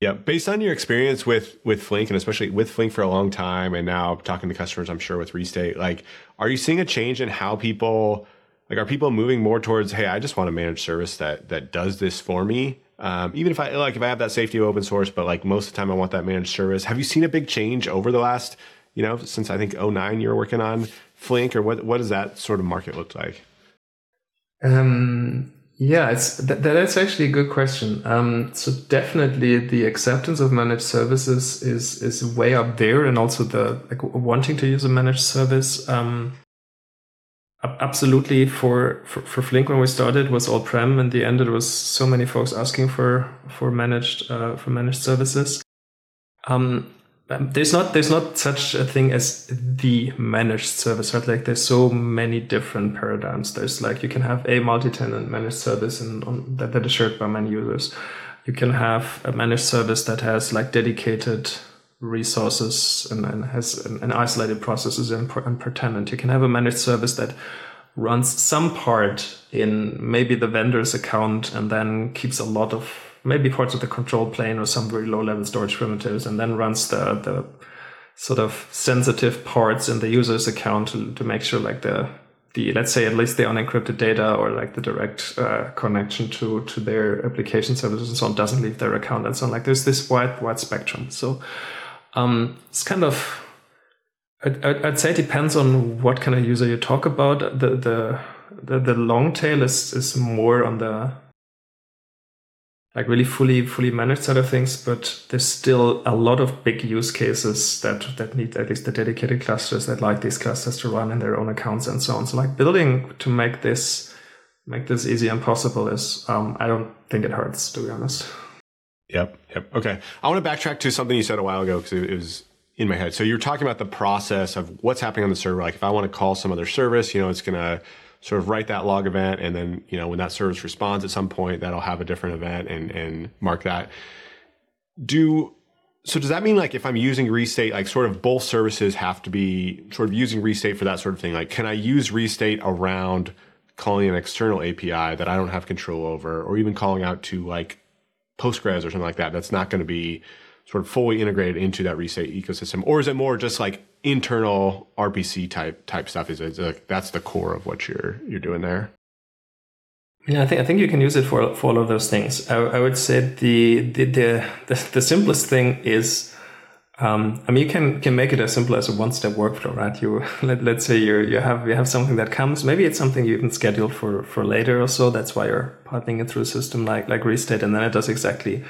Yeah, based on your experience with with Flink and especially with Flink for a long time, and now talking to customers, I'm sure with Restate, like, are you seeing a change in how people like are people moving more towards, hey, I just want a managed service that that does this for me? Um, even if I like if I have that safety of open source, but like most of the time I want that managed service. Have you seen a big change over the last, you know, since I think 09 you're working on Flink, or what what does that sort of market look like? Um yeah, it's that, that's actually a good question. Um, so definitely the acceptance of managed services is is way up there, and also the like wanting to use a managed service. Um, absolutely for, for for Flink when we started was all prem. In the end, it was so many folks asking for for managed uh, for managed services. Um, um, there's not there's not such a thing as the managed service right like there's so many different paradigms there's like you can have a multi-tenant managed service and on, that, that is shared by many users you can have a managed service that has like dedicated resources and, and has an, an isolated processes and and you can have a managed service that runs some part in maybe the vendor's account and then keeps a lot of maybe parts of the control plane or some very low level storage primitives, and then runs the the sort of sensitive parts in the user's account to, to make sure like the the let's say at least the unencrypted data or like the direct uh, connection to to their application services and so on doesn't leave their account and so on. Like there's this wide wide spectrum. So um, it's kind of I'd, say it depends on what kind of user you talk about. The the the, the long tail is is more on the like really fully fully managed side of things but there's still a lot of big use cases that that need at least the dedicated clusters that like these clusters to run in their own accounts and so on so like building to make this make this easy and possible is um, i don't think it hurts to be honest yep yep. Okay. I want to backtrack to something you said a while ago because it was in my head. So you're talking about the process of what's happening on the server. Like if i want to call some other service you know it's going to sort of write that log event and then you know when that service responds at some point that'll have a different event and and mark that. Do so does that mean like if i'm using restate like sort of both services have to be sort of using restate for that sort of thing? Like can i use restate around calling an external api that i don't have control over or even calling out to like postgres or something like that that's not going to be sort of fully integrated into that restate ecosystem or is it more just like internal RPC type type stuff is it like that's the core of what you're you're doing there. Yeah, I think I think you can use it for for all of those things. I, I would say the the, the the the simplest thing is, um, I mean, you can can make it as simple as a one step workflow, right? You let let's say you you have you have something that comes. Maybe it's something you even scheduled for for later or so. That's why you're piping it through a system like like Restate, and then it does exactly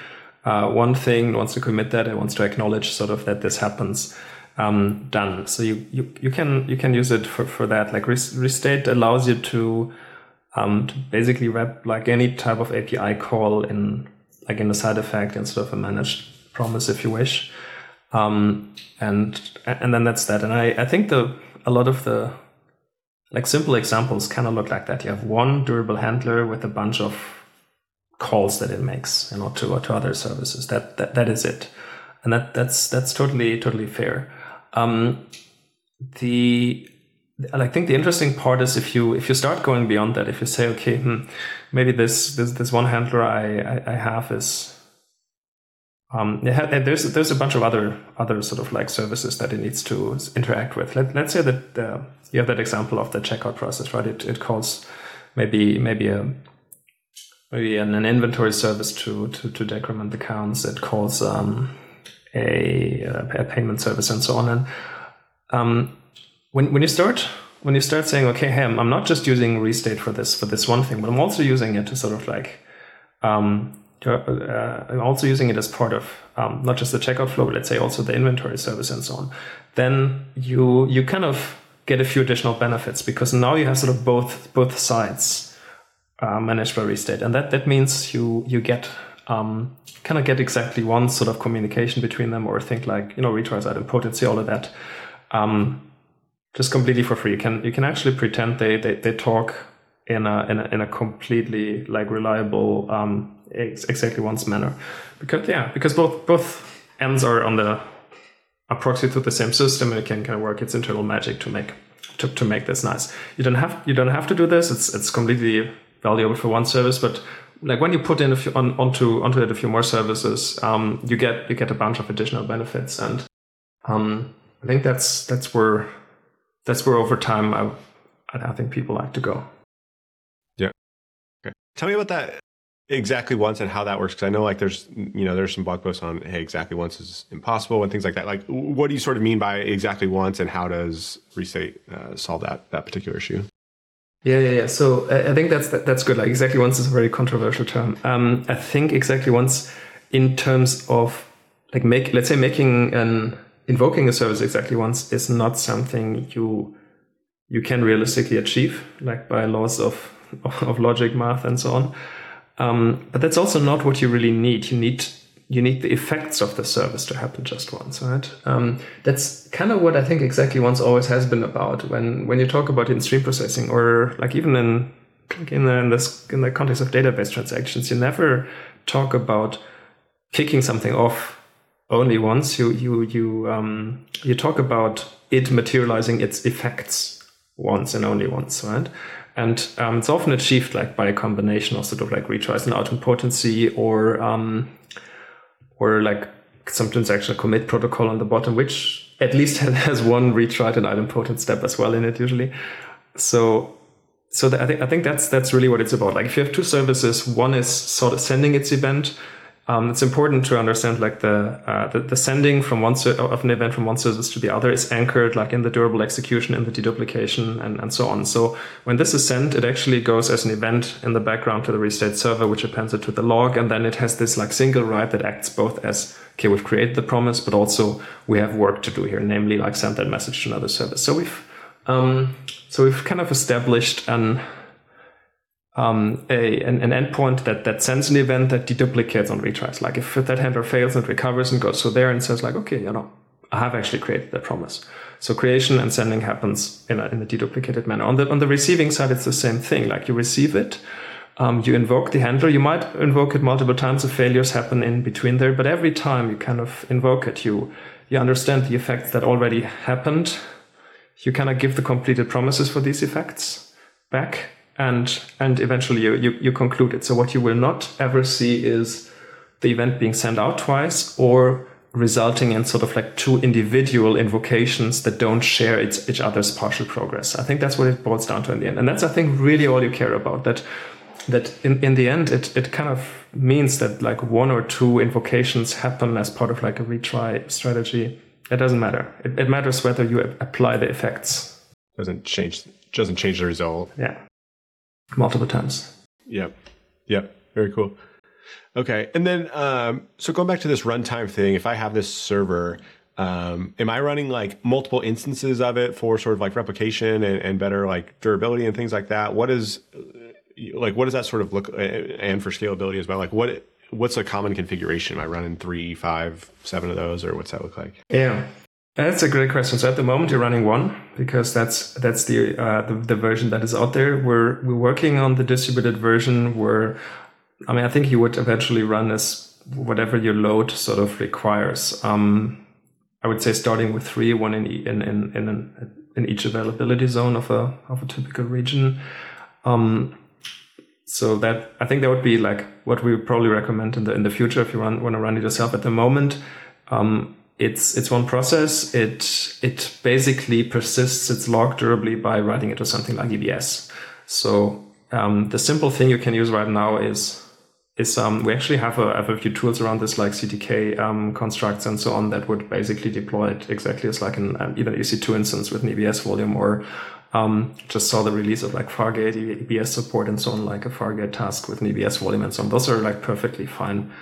uh, one thing. Wants to commit that. It wants to acknowledge sort of that this happens um, done. So you, you, you can you can use it for, for that. Like Restate allows you to, um, to basically wrap like any type of API call in like in a side effect instead of a managed promise if you wish. Um, and and then that's that. And I, I think the a lot of the like simple examples kind of look like that. You have one durable handler with a bunch of calls that it makes, you know, to to other services. That that that is it, and that that's that's totally totally fair. Um, the I think the interesting part is if you if you start going beyond that, if you say, okay, hmm, maybe this this this one handler I I, I have is um, there's there's a bunch of other other sort of like services that it needs to interact with. Let, let's say that uh, you have that example of the checkout process, right? It it calls maybe maybe a maybe an, an inventory service to to to decrement counts. It calls um, a, a payment service and so on. And um, when when you start when you start saying, okay, hey, I'm not just using restate for this for this one thing, but I'm also using it to sort of like um, uh, I'm also using it as part of um, not just the checkout flow, but let's say also the inventory service and so on. Then you you kind of get a few additional benefits because now you have sort of both both sides uh, managed by restate, and that that means you you get um, kind of get exactly one sort of communication between them or think like, you know, retries idempotency, all of that. Um, just completely for free. You can you can actually pretend they they, they talk in a, in a in a completely like reliable um, exactly once manner. Because yeah, because both both ends are on the a proxy to the same system and it can kind of work its internal magic to make to, to make this nice. You don't have you don't have to do this. It's it's completely valuable for one service, but like when you put in a few, on, onto onto it a few more services, um, you get you get a bunch of additional benefits, and um, I think that's that's where that's where over time I I think people like to go. Yeah. Okay. Tell me about that exactly once and how that works because i know like there's you know there's some blog posts on hey exactly once is impossible and things like that. Like what do you sort of mean by exactly once and how does restate uh, solve that that particular issue? Yeah yeah yeah. So i think that's that, that's good. Like exactly once is a very controversial term. Um, i think exactly once in terms of like make let's say making an invoking a service exactly once is not something you you can realistically achieve like by laws of of logic math and so on um, but that's also not what you really need. You need you need the effects of the service to happen just once, right? Um, that's kind of what I think exactly once always has been about. When when you talk about in stream processing or like even in in the, in, this, in the context of database transactions, you never talk about kicking something off only once. You you you um, you talk about it materializing its effects once and only once, right? And um, it's often achieved like by a combination of sort of like retries and idempotency or um, or like some transactional commit protocol on the bottom, which at least has one retry and idempotent step as well in it usually. So so I think I think that's that's really what it's about. Like if you have two services, one is sort of sending its event, um, it's important to understand like the, uh, the, the sending from one ser- of an event from one service to the other is anchored like in the durable execution, in the deduplication, and, and so on. So when this is sent, it actually goes as an event in the background to the restate server, which appends it to the log, and then it has this like single write that acts both as okay, we've created the promise, but also we have work to do here, namely like send that message to another service. So we've um, so we've kind of established an um, a, an, an, endpoint that, that sends an event that deduplicates on retries. Like if that handler fails and recovers and goes through there and says like, okay, you know, I have actually created that promise. So creation and sending happens in a, in a deduplicated manner. On the, on the receiving side, it's the same thing. Like you receive it, um, you invoke the handler. You might invoke it multiple times if failures happen in between there, but every time you kind of invoke it, you, you understand the effects that already happened. You kind of give the completed promises for these effects back and and eventually you, you, you conclude it. So what you will not ever see is the event being sent out twice or resulting in sort of like two individual invocations that don't share its, each other's partial progress. I think that's what it boils down to in the end. And that's, I think, really all you care about. That that in, in the end, it, it kind of means that like one or two invocations happen as part of like a retry strategy. It doesn't matter. It, it matters whether you apply the effects. Doesn't change doesn't change the result. Yeah multiple times. Yep. Yep. Very cool. Okay. And then, um, so going back to this runtime thing, if I have this server, um, am I running like multiple instances of it for sort of like replication and, and better like durability and things like that? What is like, what does that sort of look and for scalability as well? Like what, what's a common configuration? Am I running three, five, seven of those or what's that look like? Yeah. That's a great question. So at the moment you're running one because that's that's the, uh, the, the version that is out there. We're we're working on the distributed version where, I mean, I think you would eventually run as whatever your load sort of requires. Um, I would say starting with three, one in in in in, in each availability zone of a of a typical region. Um, so that I think that would be like what we would probably recommend in the in the future if you run, want to run it yourself. At the moment. Um, it's it's one process. It it basically persists its log durably by writing it to something like EBS. So um, the simple thing you can use right now is is um, we actually have a, have a few tools around this like CDK um, constructs and so on that would basically deploy it exactly as like an um, either EC2 instance with an EBS volume or um, just saw the release of like Fargate EBS support and so on, like a Fargate task with an EBS volume and so on. Those are like perfectly fine,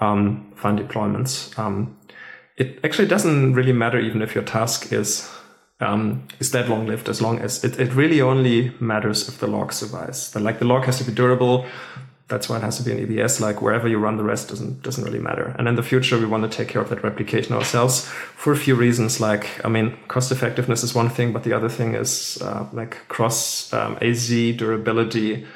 um, fine deployments. Um, it actually doesn't really matter even if your task is um, is that long lived as long as it, it really only matters if the log survives. Like the log has to be durable. That's why it has to be an EBS. Like wherever you run the rest doesn't doesn't really matter. And in the future, we want to take care of that replication ourselves for a few reasons. Like I mean, cost effectiveness is one thing, but the other thing is uh, like cross um, AZ durability.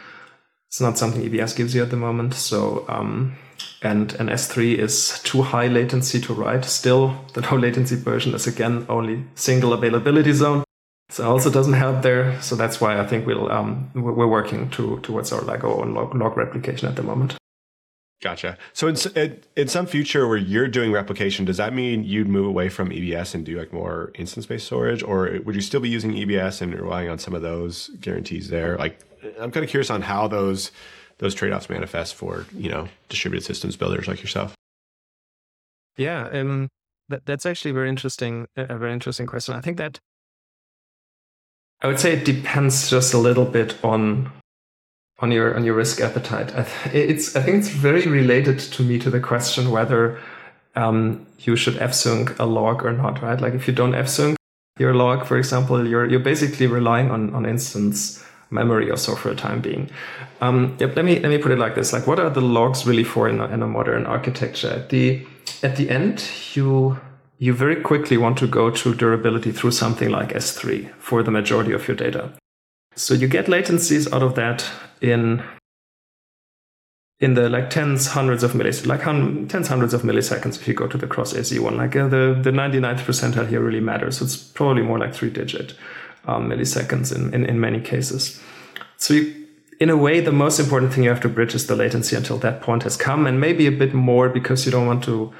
It's not something EBS gives you at the moment. So um, and an S3 is too high latency to write. Still, the low latency version is again only single availability zone. So also doesn't help there. So that's why I think we'll um, we're working to towards our our own log, log replication at the moment. Gotcha. So in, in some future where you're doing replication, does that mean you'd move away from EBS and do like more instance-based storage, or would you still be using EBS and relying on some of those guarantees there? Like, I'm kind of curious on how those those trade-offs manifest for you know distributed systems builders like yourself. Yeah, um, that, that's actually very interesting. A very interesting question. I think that I would say it depends just a little bit on on your on your risk appetite. It's I think it's very related to me to the question whether um, you should fsync a log or not, right? Like if you don't fsync your log, for example, you're you're basically relying on on instance memory or so for a time being. Um, yep, let me let me put it like this: like, what are the logs really for in a, in a modern architecture? At the at the end, you you very quickly want to go to durability through something like S3 for the majority of your data. So you get latencies out of that in in the like tens, hundreds of milliseconds, like hun- tens, hundreds of milliseconds if you go to the cross AZ one. Like uh, the, the 99th percentile here really matters. So it's probably more like three digit um, milliseconds in, in, in many cases. So you, in a way, the most important thing you have to bridge is the latency until that point has come and maybe a bit more because you don't want to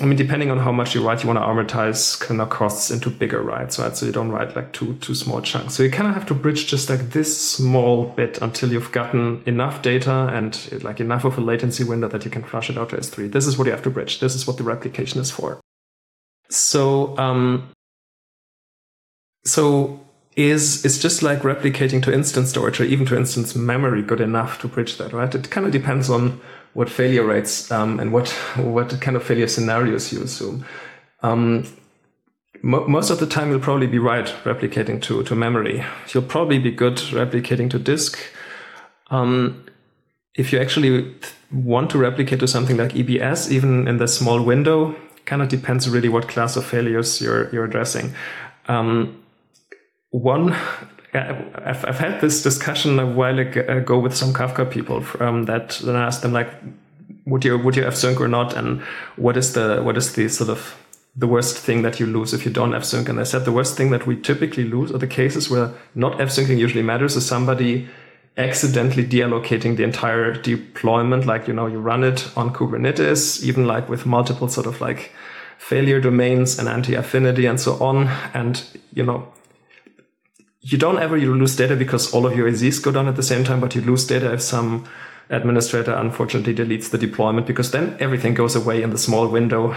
I mean, depending on how much you write, you want to amortize kind of costs into bigger writes, right? So you don't write like two two small chunks. So you kind of have to bridge just like this small bit until you've gotten enough data and like enough of a latency window that you can flush it out to S3. This is what you have to bridge. This is what the replication is for. So um, so is is just like replicating to instance storage or even to instance memory good enough to bridge that, right? It kind of depends on what failure rates um, and what what kind of failure scenarios you assume. Um, mo- most of the time, you'll probably be right replicating to to memory. You'll probably be good replicating to disk. Um, if you actually want to replicate to something like EBS, even in the small window, kind of depends really what class of failures you're you're addressing. Um, one I've, I've had this discussion a while ago with some Kafka people um, that then I asked them like, would you would you fsync or not, and what is the what is the sort of the worst thing that you lose if you don't fsync And they said the worst thing that we typically lose, are the cases where not fsyncing usually matters, is somebody accidentally deallocating the entire deployment. Like you know, you run it on Kubernetes, even like with multiple sort of like failure domains and anti-affinity and so on, and you know you don't ever lose data because all of your AZs go down at the same time, but you lose data if some administrator unfortunately deletes the deployment because then everything goes away in the small window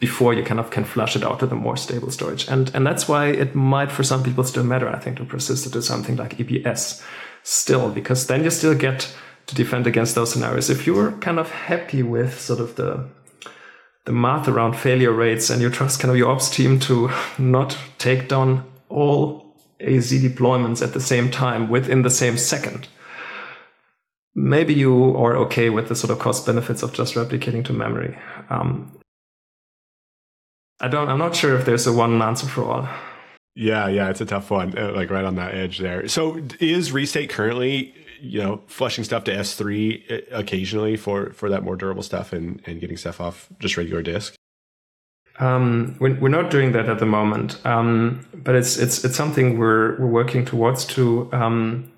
before you kind of can flush it out to the more stable storage. And and that's why it might for some people still matter, I think, to persist it to something like EBS still, because then you still get to defend against those scenarios. If you're kind of happy with sort of the the math around failure rates and you trust kind of your ops team to not take down all AZ deployments at the same time within the same second. Maybe you are okay with the sort of cost benefits of just replicating to memory. Um, I don't. I'm not sure if there's a one answer for all. Yeah, yeah, it's a tough one. Uh, like right on that edge there. So, is Restate currently, you know, flushing stuff to S3 uh, occasionally for for that more durable stuff and and getting stuff off just regular disk? Um, we're, we're not doing that at the moment, um, but it's it's it's something we're we're working towards to, um,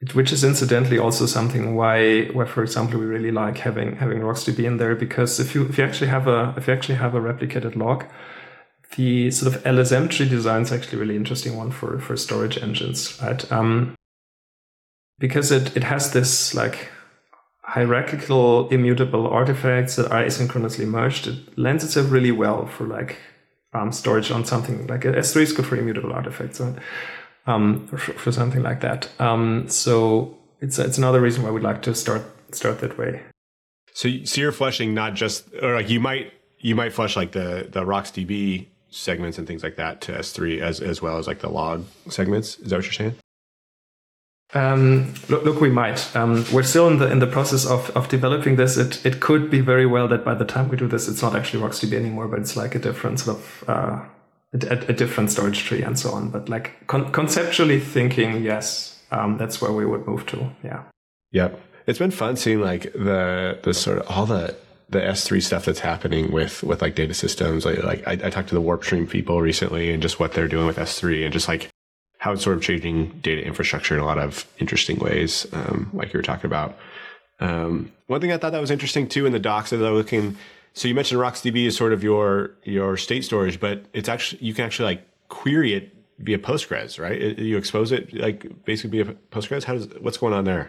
it, which is incidentally also something why why for example we really like having having RocksDB in there because if you if you actually have a if you actually have a replicated log, the sort of LSM tree design is actually a really interesting one for for storage engines, right? Um, because it it has this like hierarchical immutable artifacts that are asynchronously merged, it lends itself really well for like um, storage on something like S3 is good for immutable artifacts, right? Um, for, for, something like that. Um, so it's it's another reason why we'd like to start start that way. So so you're flushing not just or like you might you might flush like the the RocksDB segments and things like that to S3 as as well as like the log segments. Is that what you're saying? Um, look, look, we might. Um, we're still in the in the process of, of developing this. It it could be very well that by the time we do this, it's not actually RocksDB anymore, but it's like a different sort of uh, a, a, different storage tree and so on. But like con- conceptually thinking, yes, um, that's where we would move to. Yeah. Yep. It's been fun seeing like the the sort of all the the S3 stuff that's happening with with like data systems. Like, like I, I talked to the WarpStream people recently and just what they're doing with S3 and just like how it's sort of changing data infrastructure in a lot of interesting ways, um, like you were talking about. Um, one thing I thought that was interesting too in the docs that I was looking. So you mentioned RocksDB is sort of your your state storage, but it's actually you can actually like query it via Postgres, right? You expose it like basically via Postgres. How does what's going on there?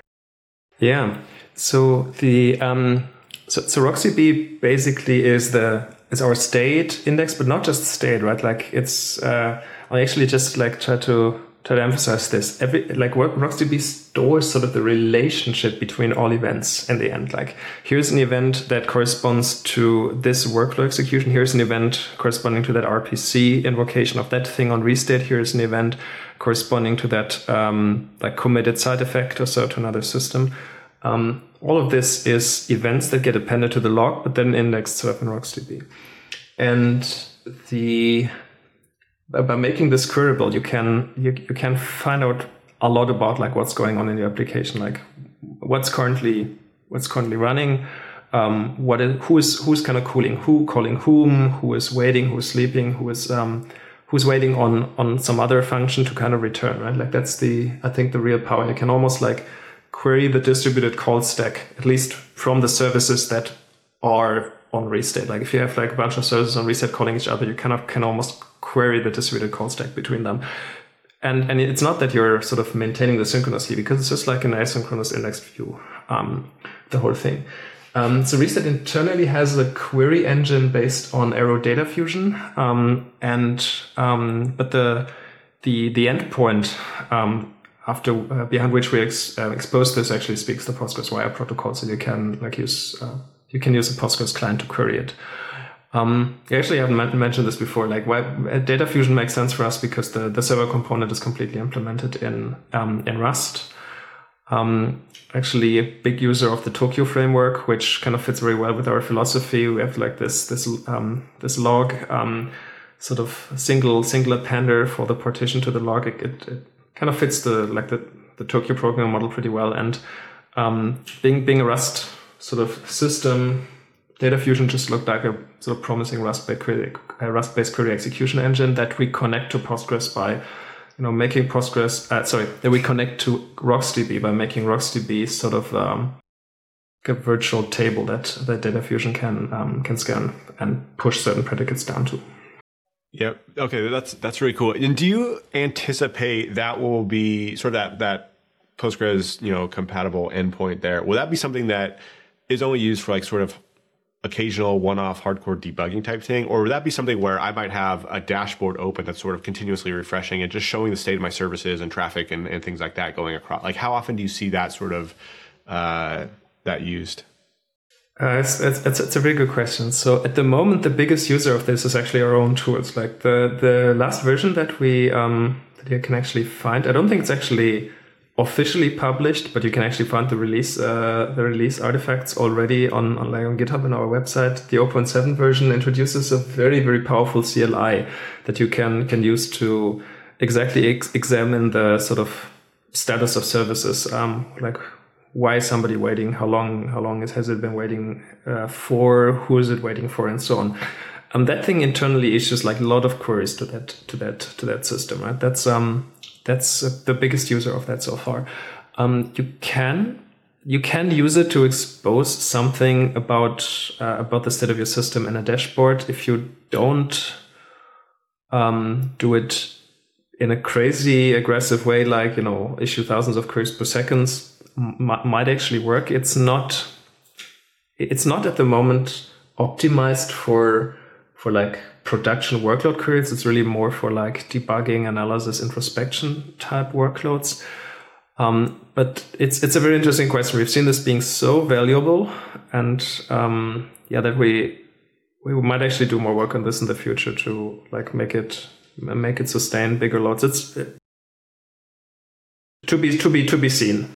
Yeah. So the um, so, so RocksDB basically is the is our state index, but not just state, right? Like it's uh, I actually just like try to try to emphasize this. Every like RocksDB stores sort of the relationship between all events in the end. Like here's an event that corresponds to this workflow execution. Here's an event corresponding to that RPC invocation of that thing on restate. Here's an event corresponding to that um, like committed side effect or so to another system. Um, all of this is events that get appended to the log, but then indexed sort of in RocksDB. And the by making this queryable, you can you, you can find out a lot about like what's going on in your application, like what's currently what's currently running, um, what is, who is who's kind of calling who, calling whom, who is waiting, who's sleeping, who is um, who's waiting on on some other function to kind of return, right? Like that's the I think the real power. You can almost like query the distributed call stack, at least from the services that are on restate. Like if you have like a bunch of services on restate calling each other, you kind of can almost query the distributed call stack between them. And and it's not that you're sort of maintaining the synchronously because it's just like an asynchronous index view, um, the whole thing. Um, so Restate internally has a query engine based on Arrow Data Fusion, um, and um, but the the the endpoint um, after uh, behind which we ex, uh, expose this actually speaks the Postgres wire protocol, so you can like use uh, you can use a Postgres client to query it. Um, I actually haven't mentioned this before. Like, why uh, data fusion makes sense for us because the, the server component is completely implemented in um, in Rust. Um, actually, a big user of the Tokio framework, which kind of fits very well with our philosophy. We have like this this um, this log um, sort of single single appender for the partition to the log. It, it, it kind of fits the like the the Tokio programming model pretty well. And um, being being a Rust sort of system, Data Fusion just looked like a sort of promising Rust-based query, Rust-based query execution engine that we connect to Postgres by, you know, making Postgres. Uh, sorry, that we connect to RocksDB by making RocksDB sort of um, a virtual table that that Data Fusion can um, can scan and push certain predicates down to. Yep. Okay, that's that's really cool. And do you anticipate that will be sort of that that Postgres, you know, compatible endpoint there? Will that be something that is only used for like sort of occasional one-off hardcore debugging type thing or would that be something where i might have a dashboard open that's sort of continuously refreshing and just showing the state of my services and traffic and, and things like that going across like how often do you see that sort of uh, that used uh, it's, it's, it's, it's, a very good question. So at the moment, the biggest user of this is actually our own tools. Like the, the last version that we um, that you can actually find, I don't think it's actually officially published, but you can actually find the release uh, the release artifacts already on, on like on GitHub and our website. The 0.7 version introduces a very very powerful CLI that you can can use to exactly ex- examine the sort of status of services, um, like why is somebody waiting, how long how long has it been waiting uh, for, who is it waiting for, and so on. Um, that thing internally issues like a lot of queries to that to that to that system, right? That's um that's the biggest user of that so far. Um, you can you can use it to expose something about uh, about the state of your system in a dashboard. If you don't um, do it in a crazy aggressive way, like you know, issue thousands of queries per second, m- might actually work. It's not. It's not at the moment optimized for for like production workload queries. It's really more for like debugging, analysis, introspection type workloads. Um, but it's it's a very interesting question. We've seen this being so valuable, and um, yeah, that we we might actually do more work on this in the future to like make it make it sustain bigger loads. It's to be to be to be seen.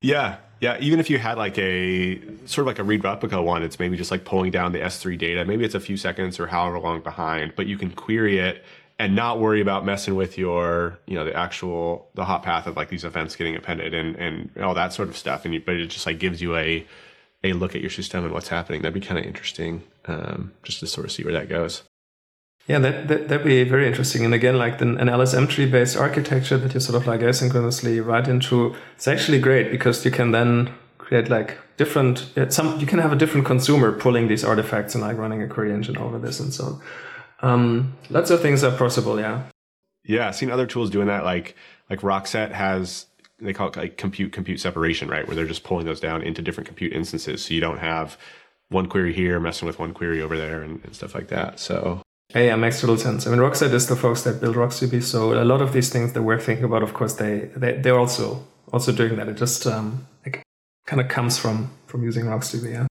Yeah, yeah, even if you had like a sort of like a read replica one, it's maybe just like pulling down the S3 data. Maybe it's a few seconds or however long behind, but you can query it and not worry about messing with your, you know, the actual the hot path of like these events getting appended and and all that sort of stuff. And you, but it just like gives you a a look at your system and what's happening. That'd be kind of interesting, um, just to sort of see where that goes. Yeah, that, that that'd be very interesting. And again, like the, an LSM tree based architecture that you sort of like asynchronously write into, it's actually great because you can then create like different some you can have a different consumer pulling these artifacts and like running a query engine over this and so on. Um, lots of things are possible. Yeah. Yeah, I've seen other tools doing that. Like like Rockset has they call it like compute compute separation, right? Where they're just pulling those down into different compute instances, so you don't have one query here messing with one query over there and, and stuff like that. So yeah, yeah, makes total sense. I mean, Rockset is the folks that build RocksDB, so a lot of these things that we're thinking about, of course, they they they're also also doing that. It just um, like, kind of comes from from using RocksDB. Yeah.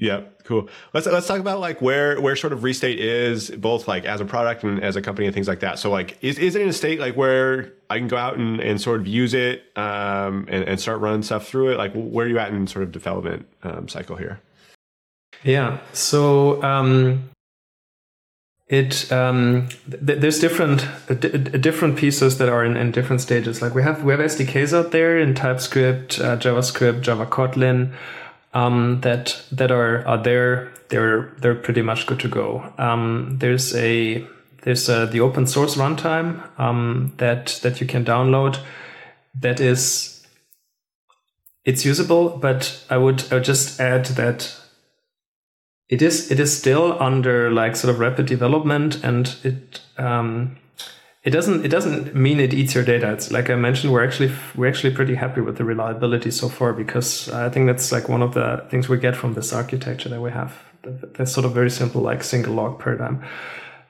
Yeah, cool. Let's let's talk about like where where sort of Restate is, both like as a product and as a company and things like that. So like, is is it in a state like where I can go out and, and sort of use it um, and and start running stuff through it? Like, where are you at in sort of development um, cycle here? Yeah. So um, it um, th- there's different uh, d- different pieces that are in, in different stages. Like we have we have SDKs out there in TypeScript, uh, JavaScript, Java Kotlin um, that that are are there. They're they're pretty much good to go. Um, there's a there's a, the open source runtime um, that that you can download. That is it's usable, but I would I would just add that it is it is still under like sort of rapid development, and it um, it doesn't it doesn't mean it eats your data. It's like I mentioned, we're actually we're actually pretty happy with the reliability so far because I think that's like one of the things we get from this architecture that we have. That's sort of very simple, like single log paradigm.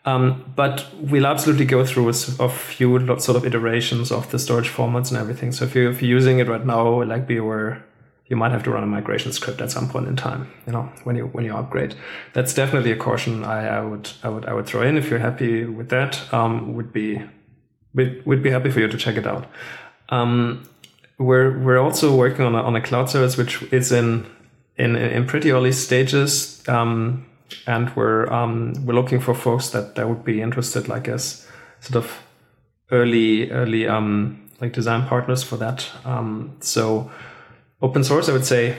Um, but we'll absolutely go through a few sort of iterations of the storage formats and everything. So if you if you're using it right now, like be aware you might have to run a migration script at some point in time you know when you when you upgrade. That's definitely a caution i, I would i would i would throw in if you're happy with that um, would be would be happy for you to check it out. Um, we're we're also working on a, on a cloud service which is in in in pretty early stages um, and we're um, we're looking for folks that that would be interested like as sort of early early um, like design partners for that. Um, so open source, I would say,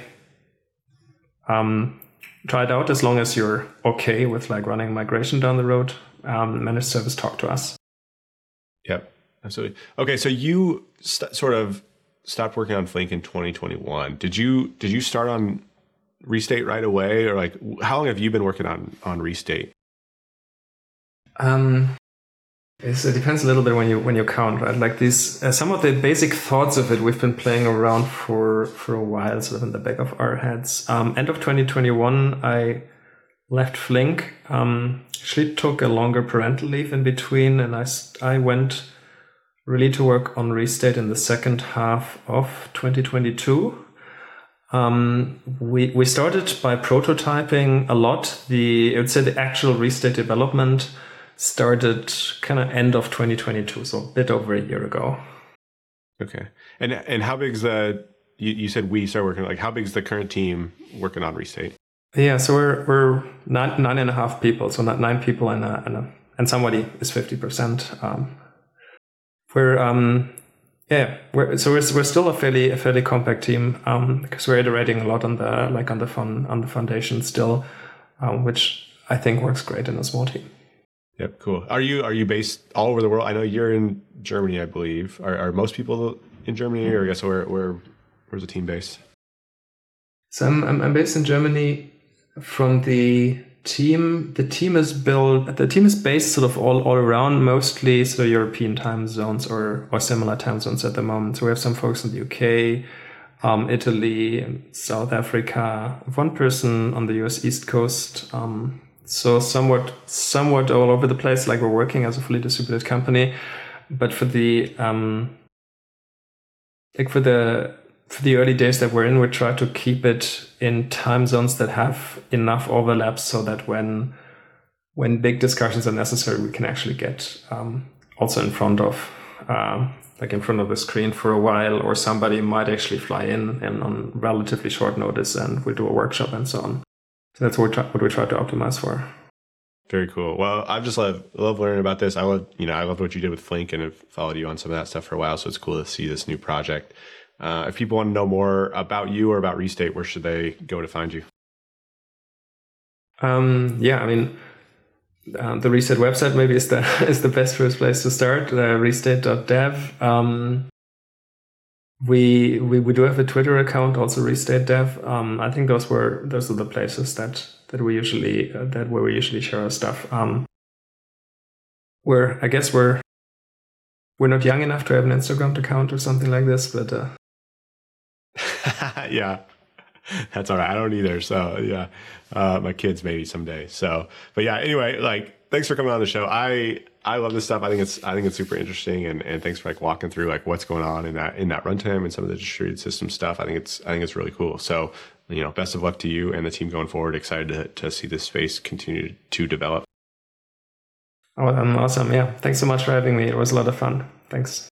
um, try it out as long as you're okay with like running migration down the road. Um, managed service, talk to us. Yep, absolutely. Okay, so you st- sort of stopped working on Flink in 2021. Did you did you start on Restate right away, or like how long have you been working on on Restate? Um, It depends a little bit when you when you count, right? Like these, uh, some of the basic thoughts of it, we've been playing around for for a while, sort of in the back of our heads. Um, end of 2021, I left Flink. Um, actually took a longer parental leave in between, and I I went really to work on Restate in the second half of 2022. Um, we we started by prototyping a lot. The I would say the actual Restate development started kind of end of 2022, so a bit over a year ago. Okay, and and how big's the? You, you said we start working. Like, how big's the current team working on Restate? Yeah, so we're we're nine nine and a half people, so not nine people and a, and a, and somebody is fifty percent. Um, we're um yeah we're so we're, we're still a fairly a fairly compact team um because we're iterating a lot on the like on the fun on the foundation still, um, which I think works great in a small team. Yep, cool. Are you are you based all over the world? I know you're in Germany, I believe. Are, are most people in Germany, or I guess where where where's the team based? So I'm, I'm based in Germany. From the team, the team is built. The team is based sort of all all around, mostly sort of European time zones or or similar time zones at the moment. So we have some folks in the UK, um, Italy, South Africa. One person on the US East Coast. Um, so somewhat somewhat all over the place like we're working as a fully distributed company but for the um like for the for the early days that we're in we try to keep it in time zones that have enough overlaps so that when when big discussions are necessary we can actually get um, also in front of um, like in front of the screen for a while or somebody might actually fly in and on relatively short notice and we do a workshop and so on so that's what we try, what we try to optimize for. Very cool. Well, I've just love love learning about this. I love you know I love what you did with Flink and have followed you on some of that stuff for a while. So it's cool to see this new project. Uh, if people want to know more about you or about Restate, where should they go to find you? Um, yeah, I mean, um, the Restate website maybe is the is the best first place to start. Uh, restate.dev. Um, we, we we do have a Twitter account, also Restate Dev. Um, I think those were those are the places that that we usually uh, that where we usually share our stuff. Um, we're I guess we're we're not young enough to have an Instagram account or something like this, but uh... yeah, that's all right. I don't either. So yeah, uh, my kids maybe someday. So, but yeah. Anyway, like, thanks for coming on the show. I I love this stuff. I think it's I think it's super interesting, and, and thanks for like walking through like what's going on in that in that runtime and some of the distributed system stuff. I think it's I think it's really cool. So you know, best of luck to you and the team going forward. Excited to to see this space continue to develop. Oh, awesome! Yeah, thanks so much for having me. It was a lot of fun. Thanks.